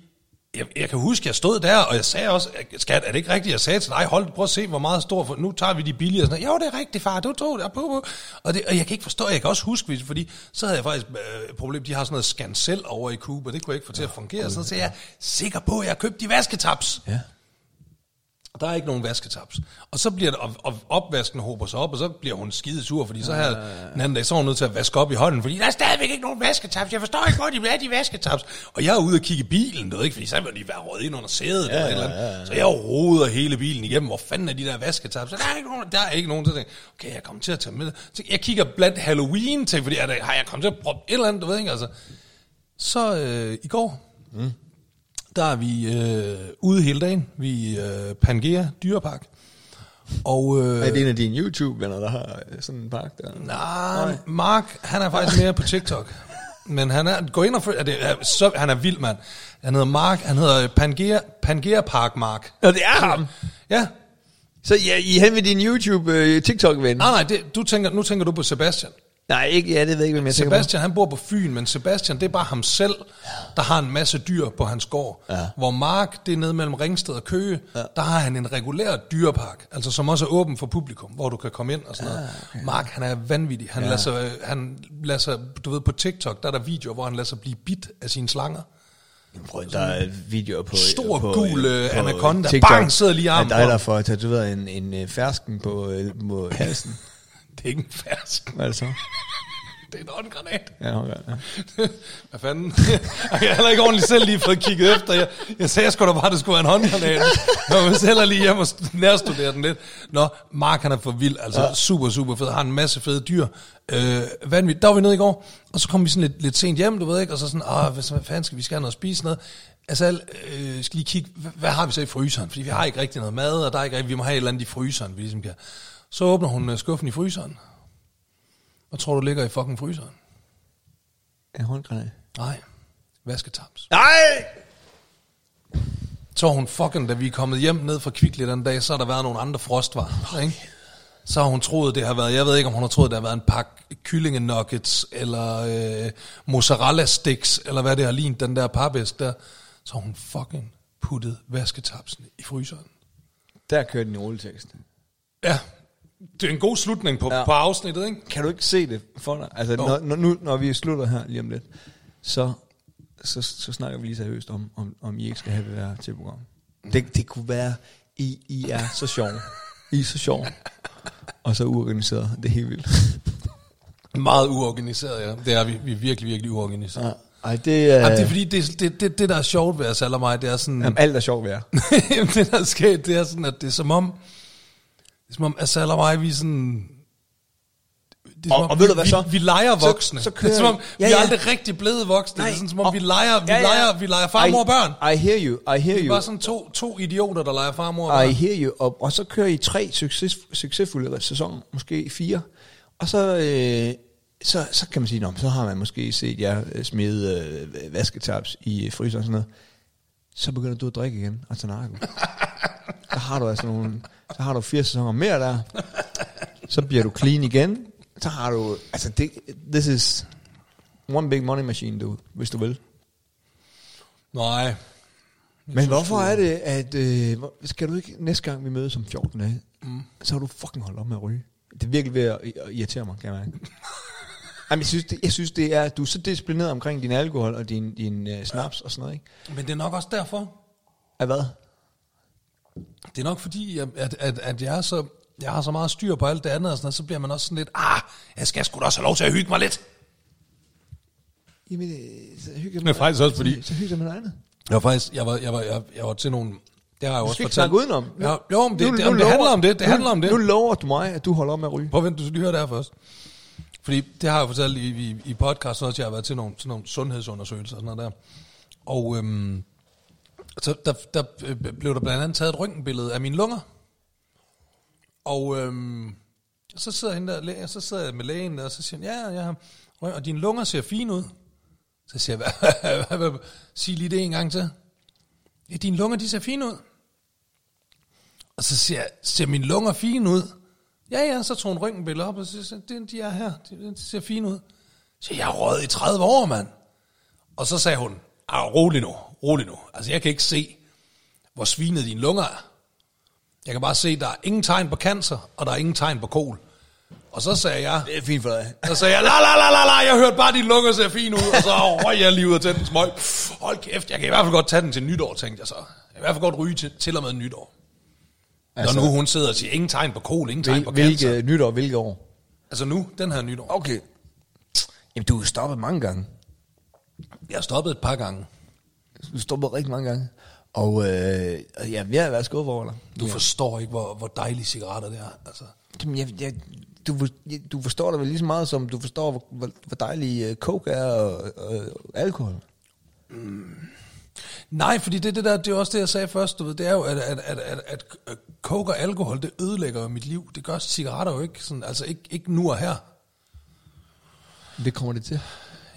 jeg, jeg kan huske, jeg stod der, og jeg sagde også, skat, er det ikke rigtigt? Jeg sagde til dig, hold, prøv at se, hvor meget stor, for nu tager vi de billige, og sådan, jo, det er rigtigt, far, du tog det, og, på, på. Og, det, og jeg kan ikke forstå, jeg kan også huske, fordi så havde jeg faktisk øh, et problem, de har sådan noget scancel over i og det kunne jeg ikke få til at fungere, så, så jeg er sikker på, at jeg har købt de vasketaps. ja. Og der er ikke nogen vasketaps. Og så bliver det, og, og opvasken hober sig op, og så bliver hun skide sur, fordi så her den anden dag, så er hun nødt til at vaske op i hånden, fordi der er stadigvæk ikke nogen vasketaps. Jeg forstår ikke, hvor de er, de vasketaps. Og jeg er ude og kigge i bilen, du ved ikke, fordi så vil de være røget ind under sædet. Ja, eller, et eller andet. Så jeg roder hele bilen igennem. Hvor fanden er de der vasketaps? Så der er ikke nogen, der er ikke nogen. Så tænker, okay, jeg kommer til at tage med. Så jeg kigger blandt Halloween til, fordi er der, har jeg kommet til at proppe et eller andet, du ved ikke, altså. Så øh, i går, mm. Der er vi øh, ude hele dagen. Vi øh, Pangea Dyrepark. Og øh, Er det en af dine YouTube-venner, der har øh, sådan en park der? nej, Mark, han er faktisk mere på TikTok. Men han er, gå ind og følg, er det, er, så, han er vild, mand. Han hedder Mark, han hedder Pangea, Pangea Park Mark. Nå, det er ham. Ja, Så ja, I er hen ved din YouTube-TikTok-ven? nej, nej, det, du tænker, nu tænker du på Sebastian. Nej, ikke, ja, det ved jeg ikke, hvem jeg Sebastian, han bor på Fyn, men Sebastian, det er bare ham selv, der har en masse dyr på hans gård. Ja. Hvor Mark, det er nede mellem Ringsted og Køge, ja. der har han en regulær dyrepark, altså som også er åben for publikum, hvor du kan komme ind og sådan noget. Okay. Mark, han er vanvittig. Han, ja. lader sig, han lader sig, du ved, på TikTok, der er der videoer, hvor han lader sig blive bit af sine slanger. på. Prøv, der er videoer på... Stor, på, gul, øh, på anaconda. TikTok Bang, sidder lige armen Af dig, på. der får tatoveret en, en øh, fersken på, øh, på halsen. Ikke en fersk. Hvad er det så? Det er en håndgranat. Ja, okay, ja. Hvad fanden? Jeg har heller ikke ordentligt selv lige fået kigget efter. Jeg, jeg sagde sgu da bare, at det skulle være en håndgranat. Jeg må heller lige hjem og nærstudere den lidt. Nå, Mark han er for vild. Altså ja. super, super fed. Har en masse fede dyr. Øh, vanvittigt. Der var vi nede i går, og så kom vi sådan lidt, lidt sent hjem, du ved ikke, og så sådan, ah, hvad, fanden skal vi skal have noget at spise noget? Altså, al- øh, skal lige kigge, hvad, hvad, har vi så i fryseren? Fordi vi har ikke rigtig noget mad, og der er ikke rigtig, vi må have et eller andet i fryseren, vi ligesom kan. Så åbner hun øh, skuffen i fryseren. Hvad tror du ligger i fucking fryseren? En håndgranat. Nej, vasketaps. Nej! Så hun fucking, da vi er kommet hjem ned fra Kvickly den dag, så har der været nogle andre frostvarer. Ikke? så har hun troet, det har været, jeg ved ikke, om hun har troet, det har været en pakke kyllingenuggets, eller øh, mozzarella sticks, eller hvad det har lignet, den der papæsk der. Så har hun fucking puttet vasketapsen i fryseren. Der kører den i rulletekst. Ja, det er en god slutning på, Ja. på afsnittet, ikke? Kan du ikke se det for dig? Altså, Jo. når, når, nu, når vi slutter her lige om lidt, så, så, så snakker vi lige seriøst om, om, om I ikke skal have det der til program. Det, det kunne være, I, I er så sjov. I er så sjov. Og så uorganiseret. Det er helt vildt. Meget uorganiseret, ja. Det er vi. Vi er virkelig, virkelig uorganiseret. Ja. Ej, det er... Jamen, det er fordi, det, det, det, det der er sjovt ved at og mig, det er sådan... Jamen, alt er sjovt ved jer. Det der er sket, det er sådan, at det er som om, det er som om Asal og mig, vi er sådan... Det er, Og- om, og ved du vi, hvad så? Vi, vi leger Så- voksne. så det kører er som om, I- vi Ja, er ja. aldrig rigtig blevet voksne. det er sådan, som om, vi leger, vi Ja, ja. leger, vi leger far, mor og børn. I, I hear you, I hear Vi er you. bare sådan to, to idioter, der leger far, mor og I børn. hear you. Og, og så kører I tre succes, succesfulde sæsoner, måske fire. Og så, øh, så, så kan man sige, nå, så har man måske set jer øh, smide øh, vasketaps i fryseren og sådan noget. Så begynder du at drikke igen og tage narko. så har du altså nogle, så har du fire sæsoner mere der. Så bliver du clean igen. Så har du, altså det, this is one big money machine, du, hvis du vil. Nej. Men hvorfor er det, at... Øh, skal du ikke næste gang, vi mødes om 14 dage, mm. så har du fucking holdt op med at ryge? Det er virkelig ved at, at irritere mig, kan jeg mærke. Jamen, jeg, synes, det, jeg synes, det er... Du er så disciplineret omkring din alkohol og din, din uh, snaps og sådan noget, ikke? Men det er nok også derfor. Af hvad? Det er nok fordi, at, at, at, jeg, er så, jeg har så meget styr på alt det andet, og sådan, så bliver man også sådan lidt, ah, jeg skal sgu da også have lov til at hygge mig lidt. Jamen, øh, så hygger Det er faktisk også fordi- Så, så hygger man andet. Jeg var faktisk, jeg var, jeg var, jeg, jeg var til nogle, det har jeg jo Du også fortalt. snakke udenom. Ja, jo, men det, Nu- det, nu det, det handler om det, det nu- handler om det. Nu lover du mig, at du holder op med at ryge. Prøv at vente, du skal lige høre det her først. Fordi det har jeg jo fortalt i, i, i podcast også, jeg har været til nogle, sådan nogle sundhedsundersøgelser og sådan noget der. Og øhm, så der, der øh, blev der blandt andet taget et røntgenbillede af mine lunger. Og øhm, så sidder hende der, læge- så sidder jeg med lægen der, og så siger han, ja, ja, og dine lunger ser fine ud. Så siger jeg, hvad, hvad, hvad, sig lige det en gang til. Ja, dine lunger, de ser fine ud. Og så siger jeg, ser mine lunger fine ud? Ja, ja, så tog hun røntgenbillede op, og så siger jeg, de er her, de, de ser fine ud. Så jeg har røget i 30 år, mand. Og så sagde hun, ah, rolig nu, rolig nu. Altså, jeg kan ikke se, hvor svinet dine lunger er. Jeg kan bare se, der er ingen tegn på cancer, og der er ingen tegn på kol. Og så sagde jeg, Det er fint for dig. så sagde jeg, la la la la la, jeg hørte bare, dine lunger ser fine ud, og så røg jeg lige ud og tændte en smøg. Pff, Hold kæft, jeg kan i hvert fald godt tage den til nytår, tænkte jeg så. Jeg kan i hvert fald godt ryge til, til og med nytår. Altså, Når nu hun sidder og siger, ingen tegn på kol, ingen tegn på Hvil, cancer. hvilke nytår, hvilke år? Altså nu, den her nytår. Okay. Jamen, du er stoppet mange gange. Jeg har stoppet et par gange. Du stoppet rigtig mange gange. Og øh, ja, vi har været skuffet over dig. Du ja. forstår ikke, hvor, hvor dejlige cigaretter det er. Altså. Jamen, jeg, jeg, du, jeg, du forstår det vel lige så meget, som du forstår, hvor, hvor, dejlig uh, coke er og, og alkohol. Nej, fordi det, det, der, det er også det, jeg sagde først, du ved, det er jo, at, at, at, at, at coke og alkohol, det ødelægger jo mit liv. Det gør cigaretter jo ikke, sådan, altså ikke, ikke nu og her. Det kommer det til.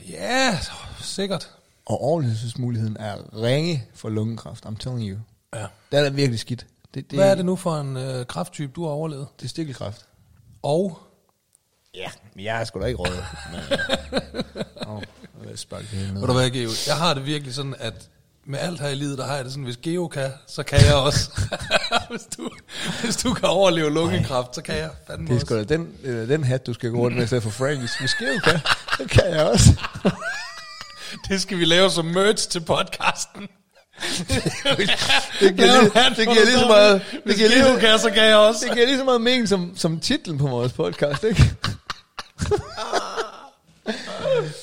Ja, sikkert. Og overlevelsesmuligheden er ringe for lungekræft, I'm telling you. Ja. Det er da virkelig skidt. Det, det, Hvad er det nu for en øh, krafttype, du har overlevet? Det er stikkelkræft. Og Ja, men jeg er sgu da ikke. Åh, oh, jeg sparke det hele ned. Ved du hvad, Geo? Jeg har det virkelig sådan, at med alt her i livet, der har jeg det sådan, hvis Geo kan, så kan jeg også. hvis, du, hvis du kan overleve lungekræft, så kan jeg fandme Det er sgu da den, øh, den hat, du skal gå rundt med i stedet for Frank. Hvis vi skal kan, så kan jeg også. Det skal vi lave som merch til podcasten. Det giver, lige, det giver lige så meget, det giver lige, kan, så kan jeg også. det giver lige så meget mening som, som titlen på vores podcast, ikke?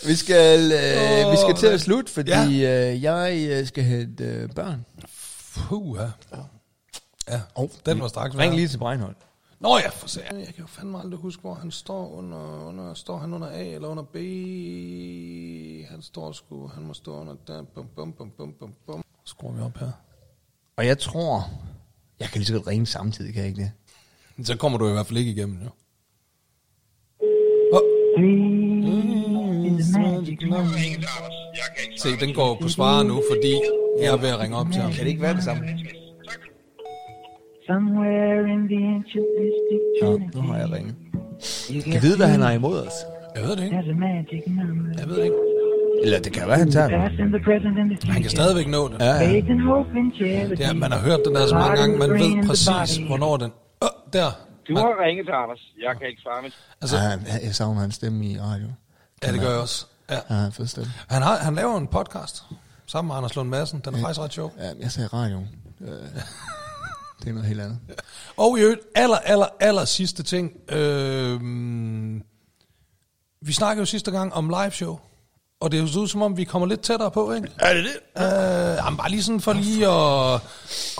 vi skal, øh, vi skal til at slutte, fordi ja. øh, jeg øh, skal have øh, børn. Puh, ja. Ja, oh, den var straks Ring lige til Breinholt. Nå ja, for sagen. Jeg kan jo fandme aldrig huske, hvor han står under, under står han under A eller under B. Han står sgu, han må stå under der. Bum, bum, bum, bum, bum, bum. Skruer vi op her. Og jeg tror, jeg kan lige så godt ringe samtidig, kan jeg ikke det? Så kommer du i hvert fald ikke igennem, jo. Oh. Se, den går på svare nu, fordi jeg er ved at ringe op til ham. Kan det ikke være det samme? Somewhere Nå, nu har jeg ringet. Kan vide, hvad han har imod os? Jeg ved det ikke. Jeg ved det ikke. Eller det kan være, han tager den. Han kan stadigvæk nå det. Ja, ja. Ja, man har hørt den der så mange gange, man ved præcis, hvornår den... Øh, der. Du har ringet til Anders. Jeg kan ikke svare med. Altså, Ja, jeg savner hans stemme i radio. ja, det gør jeg også. Ja. Ja, han fed stemme. Han, har, han laver en podcast sammen med Anders Lund Madsen. Den er faktisk ret sjov. Ja, jeg sagde radio. Øh, det er noget helt andet. Og i øvrigt, aller, aller, aller sidste ting. Øh, vi snakkede jo sidste gang om live show. Og det er jo så ud som om, vi kommer lidt tættere på, ikke? Er det det? Øh, jamen, bare lige sådan for lige at,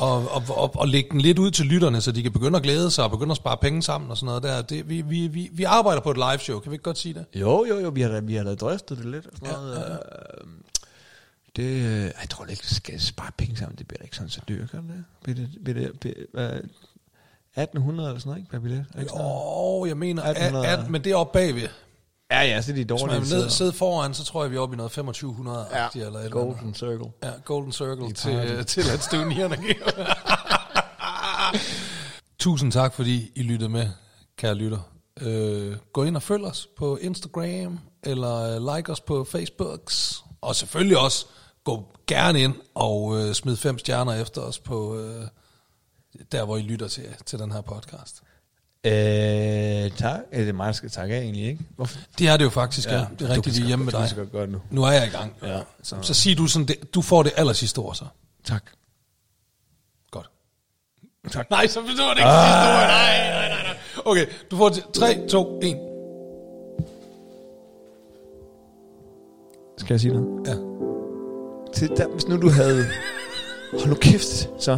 at, at, at, at lægge den lidt ud til lytterne, så de kan begynde at glæde sig og begynde at spare penge sammen og sådan noget der. Det, vi, vi, vi, vi arbejder på et live show, kan vi ikke godt sige det? Jo, jo, jo, vi har, da- vi har da drøftet det lidt. Og sådan noget. Ja, Det, øh, jeg tror ikke, skal spare penge sammen. Det bliver ikke sådan så dyrt, kan det? Bliver det, bliver det, bliver, hvad, 1800 eller sådan noget, ikke? Per billet? Ikke sådan oh, jeg mener, at, 1800. at, men det er oppe bagved. Ja, ja, så er de Hvis man dårlige. vil ned, sidde foran, så tror jeg, vi er oppe i noget 2500 ja, eller et eller. Golden Circle. Ja, Golden Circle til, party. til Let's Do Nierne. Tusind tak, fordi I lyttede med, kære lytter. Øh, gå ind og følg os på Instagram, eller øh, like os på Facebook. Og selvfølgelig også, gå gerne ind og øh, smid fem stjerner efter os på øh, der, hvor I lytter til, til den her podcast. Øh, tak. Er det mig, der skal takke af egentlig, ikke? Hvorfor? Det er det jo faktisk, ja. ja. Det er Du rigtigt, vi er hjemme med du dig. sgu godt det nu. Nu er jeg i gang. Ja. Så, så sig du sådan, det, du får det aller sidste ord så. Tak. Godt. Tak. Nej, så forstår det ikke ah. sidste ord. Nej, nej, nej, nej. Okay, du får til 3, 2, 1. Skal jeg sige noget? Ja. Til, der, hvis nu du havde... Hold nu kæft, så.